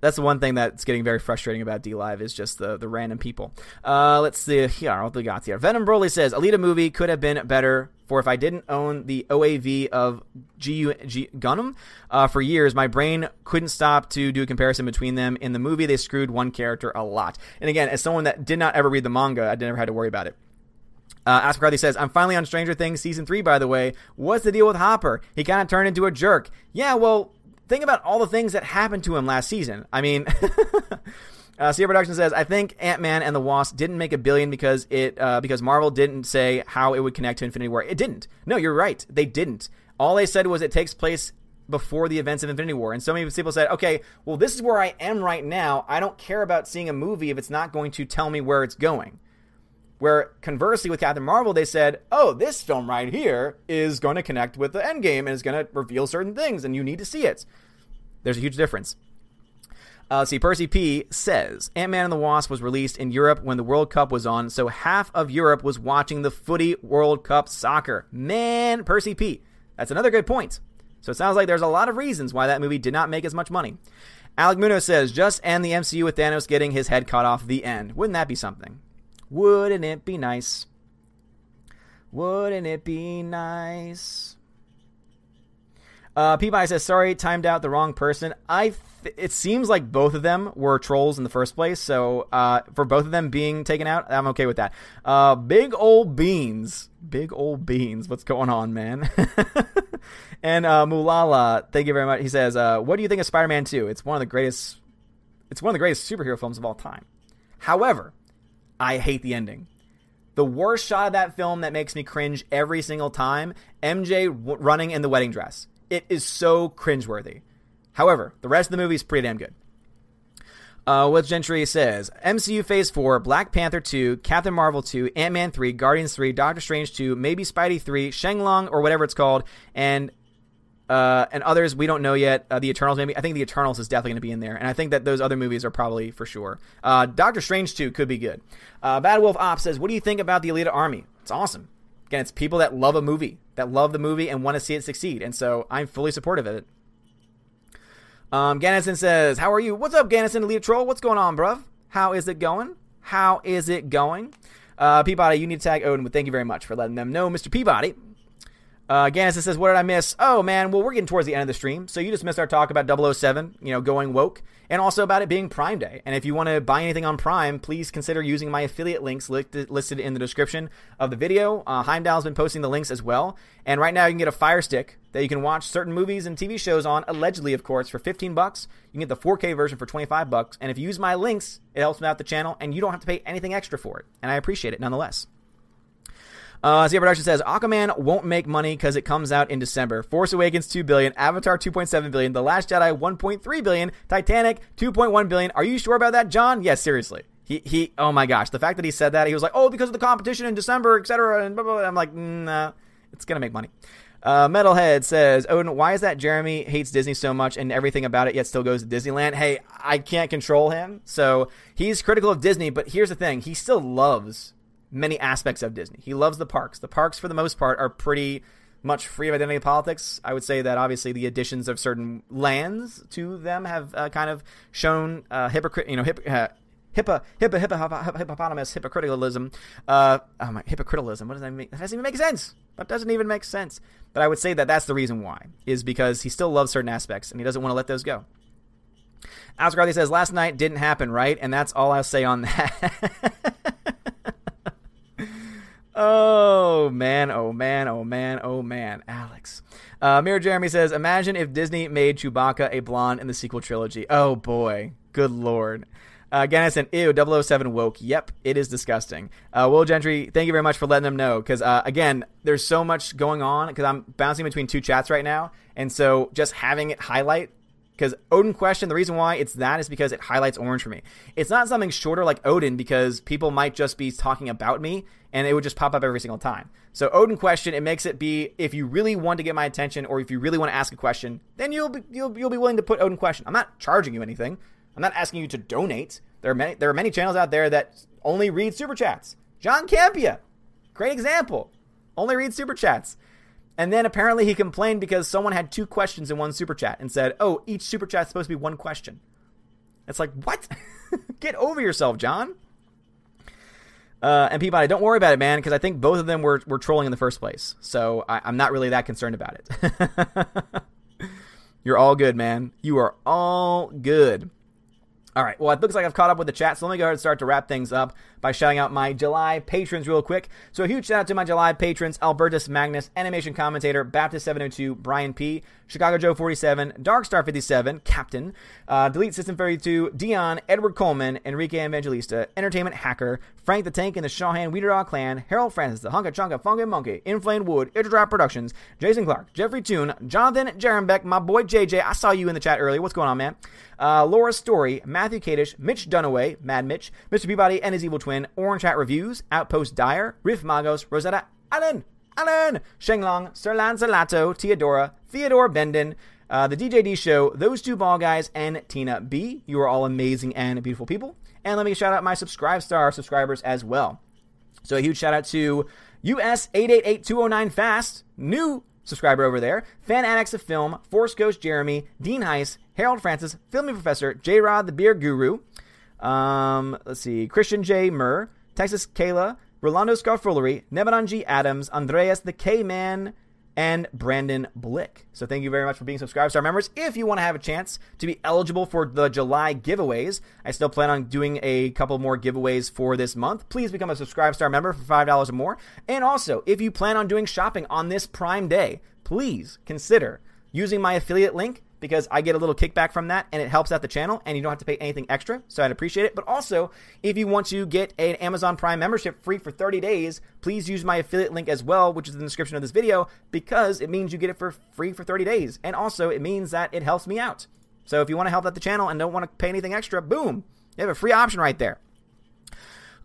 That's the one thing that's getting very frustrating about DLive is just the, the random people. Uh, let's see here what we got here. Venom Broly says Alita movie could have been better for if I didn't own the OAV of GU, G, Gundam uh, for years, my brain couldn't stop to do a comparison between them. In the movie, they screwed one character a lot. And again, as someone that did not ever read the manga, I never had to worry about it. Uh, Ask McCarthy says, I'm finally on Stranger Things season three, by the way. What's the deal with Hopper? He kind of turned into a jerk. Yeah, well, think about all the things that happened to him last season. I mean, Uh, Sierra Production says, "I think Ant Man and the Wasp didn't make a billion because it uh, because Marvel didn't say how it would connect to Infinity War. It didn't. No, you're right. They didn't. All they said was it takes place before the events of Infinity War. And so many people said, okay, well, this is where I am right now. I don't care about seeing a movie if it's not going to tell me where it's going. Where conversely with Captain Marvel, they said, oh, this film right here is going to connect with the Endgame and is going to reveal certain things, and you need to see it. There's a huge difference. Uh, see, Percy P says Ant Man and the Wasp was released in Europe when the World Cup was on, so half of Europe was watching the footy World Cup soccer. Man, Percy P. That's another good point. So it sounds like there's a lot of reasons why that movie did not make as much money. Alec Munoz says, just end the MCU with Thanos getting his head cut off the end. Wouldn't that be something? Wouldn't it be nice? Wouldn't it be nice? Uh, Peabody says, sorry, timed out the wrong person. I th- it seems like both of them were trolls in the first place. So uh, for both of them being taken out, I'm okay with that. Uh, big old beans, big old beans. What's going on, man? and uh, Mulala, thank you very much. He says, uh, "What do you think of Spider-Man 2? It's one of the greatest. It's one of the greatest superhero films of all time. However, I hate the ending." The worst shot of that film that makes me cringe every single time MJ w- running in the wedding dress. It is so cringeworthy. However, the rest of the movie is pretty damn good. Uh, what Gentry says MCU Phase 4, Black Panther 2, Captain Marvel 2, Ant Man 3, Guardians 3, Doctor Strange 2, maybe Spidey 3, Shang-Long or whatever it's called, and uh, and others we don't know yet. Uh, the Eternals, maybe. I think the Eternals is definitely going to be in there, and I think that those other movies are probably for sure. Uh, Doctor Strange too could be good. Uh, Bad Wolf Op says, What do you think about the Alita Army? It's awesome. Again, it's people that love a movie, that love the movie and want to see it succeed. And so I'm fully supportive of it. Um, Gannison says, How are you? What's up, Gannison, Elite Troll? What's going on, bruv? How is it going? How is it going? Uh, Peabody, you need to tag Odin, but thank you very much for letting them know, Mr. Peabody. Uh, Gannison says, What did I miss? Oh, man, well, we're getting towards the end of the stream. So you just missed our talk about 007, you know, going woke, and also about it being Prime Day. And if you want to buy anything on Prime, please consider using my affiliate links listed in the description of the video. Uh, Heimdall's been posting the links as well. And right now, you can get a Fire Stick that you can watch certain movies and TV shows on, allegedly, of course, for 15 bucks. You can get the 4K version for 25 bucks. And if you use my links, it helps me out the channel, and you don't have to pay anything extra for it. And I appreciate it nonetheless. Uh, Zia Production says Aquaman won't make money because it comes out in December. Force Awakens 2 billion, Avatar 2.7 billion, The Last Jedi 1.3 billion, Titanic 2.1 billion. Are you sure about that, John? Yes, seriously. He he. Oh my gosh, the fact that he said that, he was like, oh, because of the competition in December, etc. And blah, blah, blah. I'm like, nah, it's gonna make money. Uh, Metalhead says, Odin, why is that Jeremy hates Disney so much and everything about it, yet still goes to Disneyland? Hey, I can't control him, so he's critical of Disney. But here's the thing: he still loves many aspects of Disney. He loves the parks. The parks, for the most part, are pretty much free of identity politics. I would say that obviously the additions of certain lands to them have uh, kind of shown uh, hypocrite, you know, hip, uh, hippo, hippo, hippo, hippopotamus, hypocriticalism. Uh, oh my, hypocriticalism. What does that mean? That doesn't even make sense. That doesn't even make sense. But I would say that that's the reason why, is because he still loves certain aspects and he doesn't want to let those go. Oscar says, last night didn't happen, right? And that's all I'll say on that. Oh man, oh man, oh man, oh man, Alex. Uh, Mirror Jeremy says, "Imagine if Disney made Chewbacca a blonde in the sequel trilogy. Oh boy, good lord." Uh, said, ew, 007 woke. Yep, it is disgusting. Uh, Will Gentry, thank you very much for letting them know. Because, uh, again, there's so much going on because I'm bouncing between two chats right now. And so just having it highlight because Odin question, the reason why it's that is because it highlights orange for me. It's not something shorter like Odin because people might just be talking about me and it would just pop up every single time. So Odin question, it makes it be if you really want to get my attention or if you really want to ask a question, then you'll be you'll, you'll be willing to put Odin question. I'm not charging you anything. I'm not asking you to donate. There are many there are many channels out there that only read super chats. John Campea, great example, only read super chats. And then apparently he complained because someone had two questions in one super chat and said, "Oh, each super chat's supposed to be one question." It's like, "What? Get over yourself, John." Uh, and Peabody, don't worry about it, man, because I think both of them were, were trolling in the first place. So I, I'm not really that concerned about it. You're all good, man. You are all good. All right. Well, it looks like I've caught up with the chat, so let me go ahead and start to wrap things up by shouting out my July patrons real quick. So a huge shout out to my July patrons: Albertus Magnus, animation commentator, Baptist 702, Brian P, Chicago Joe 47, Darkstar 57, Captain, uh, Delete System 32, Dion, Edward Coleman, Enrique Evangelista, Entertainment Hacker, Frank the Tank and the Shawhan Weederdog Clan, Harold Francis, the Hunka Chunka Funky Monkey, Inflamed Wood, Interdrop Productions, Jason Clark, Jeffrey Toon, Jonathan Jerembeck, my boy JJ. I saw you in the chat earlier. What's going on, man? Uh, Laura Story, Matthew Kadish, Mitch Dunaway, Mad Mitch, Mr. Peabody and his evil twin, Orange Hat Reviews, Outpost Dyer, Riff Magos, Rosetta Allen, Allen, Shenglong, Sir Lanzalato, Theodora, Theodore Benden, uh, the DJD Show, those two ball guys, and Tina B. You are all amazing and beautiful people. And let me shout out my Subscribe Star subscribers as well. So a huge shout out to US 888209 Fast, new subscriber over there, Fan Annex of Film, Force Ghost Jeremy, Dean Heiss, Harold Francis, Filming Professor, J Rod the Beer Guru, um, let's see, Christian J. Murr, Texas Kayla, Rolando Scarfullery, G. Adams, Andreas the K Man, and Brandon Blick. So thank you very much for being subscribed star members. If you want to have a chance to be eligible for the July giveaways, I still plan on doing a couple more giveaways for this month. Please become a subscribe star member for $5 or more. And also, if you plan on doing shopping on this Prime Day, please consider using my affiliate link because I get a little kickback from that and it helps out the channel and you don't have to pay anything extra. So I'd appreciate it. But also, if you want to get an Amazon Prime membership free for 30 days, please use my affiliate link as well, which is in the description of this video, because it means you get it for free for 30 days. And also, it means that it helps me out. So if you want to help out the channel and don't want to pay anything extra, boom, you have a free option right there.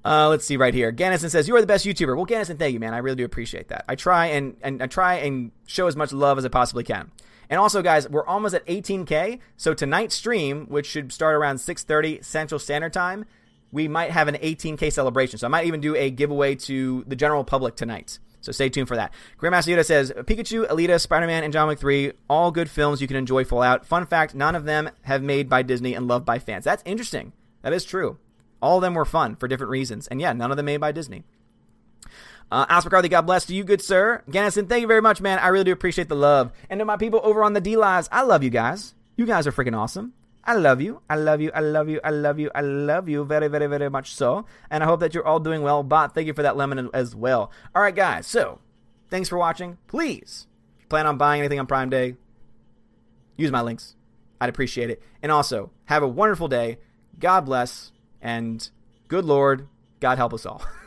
Uh, let's see right here. Gannison says you are the best YouTuber. Well, Gannison, thank you, man. I really do appreciate that. I try and, and I try and show as much love as I possibly can. And also, guys, we're almost at 18K. So tonight's stream, which should start around 6:30 Central Standard Time, we might have an 18K celebration. So I might even do a giveaway to the general public tonight. So stay tuned for that. Grandmaster Yoda says Pikachu, Alita, Spider Man, and John Wick 3, all good films you can enjoy full out. Fun fact none of them have made by Disney and loved by fans. That's interesting. That is true. All of them were fun for different reasons. And yeah, none of them made by Disney. Uh, Alex McCarthy, God bless to you, good sir. Gannison, thank you very much, man. I really do appreciate the love. And to my people over on the DLives, I love you guys. You guys are freaking awesome. I love you. I love you. I love you. I love you. I love you very, very, very much so. And I hope that you're all doing well. Bot, thank you for that lemon as well. All right, guys. So, thanks for watching. Please plan on buying anything on Prime Day, use my links. I'd appreciate it. And also, have a wonderful day. God bless and good Lord, God help us all.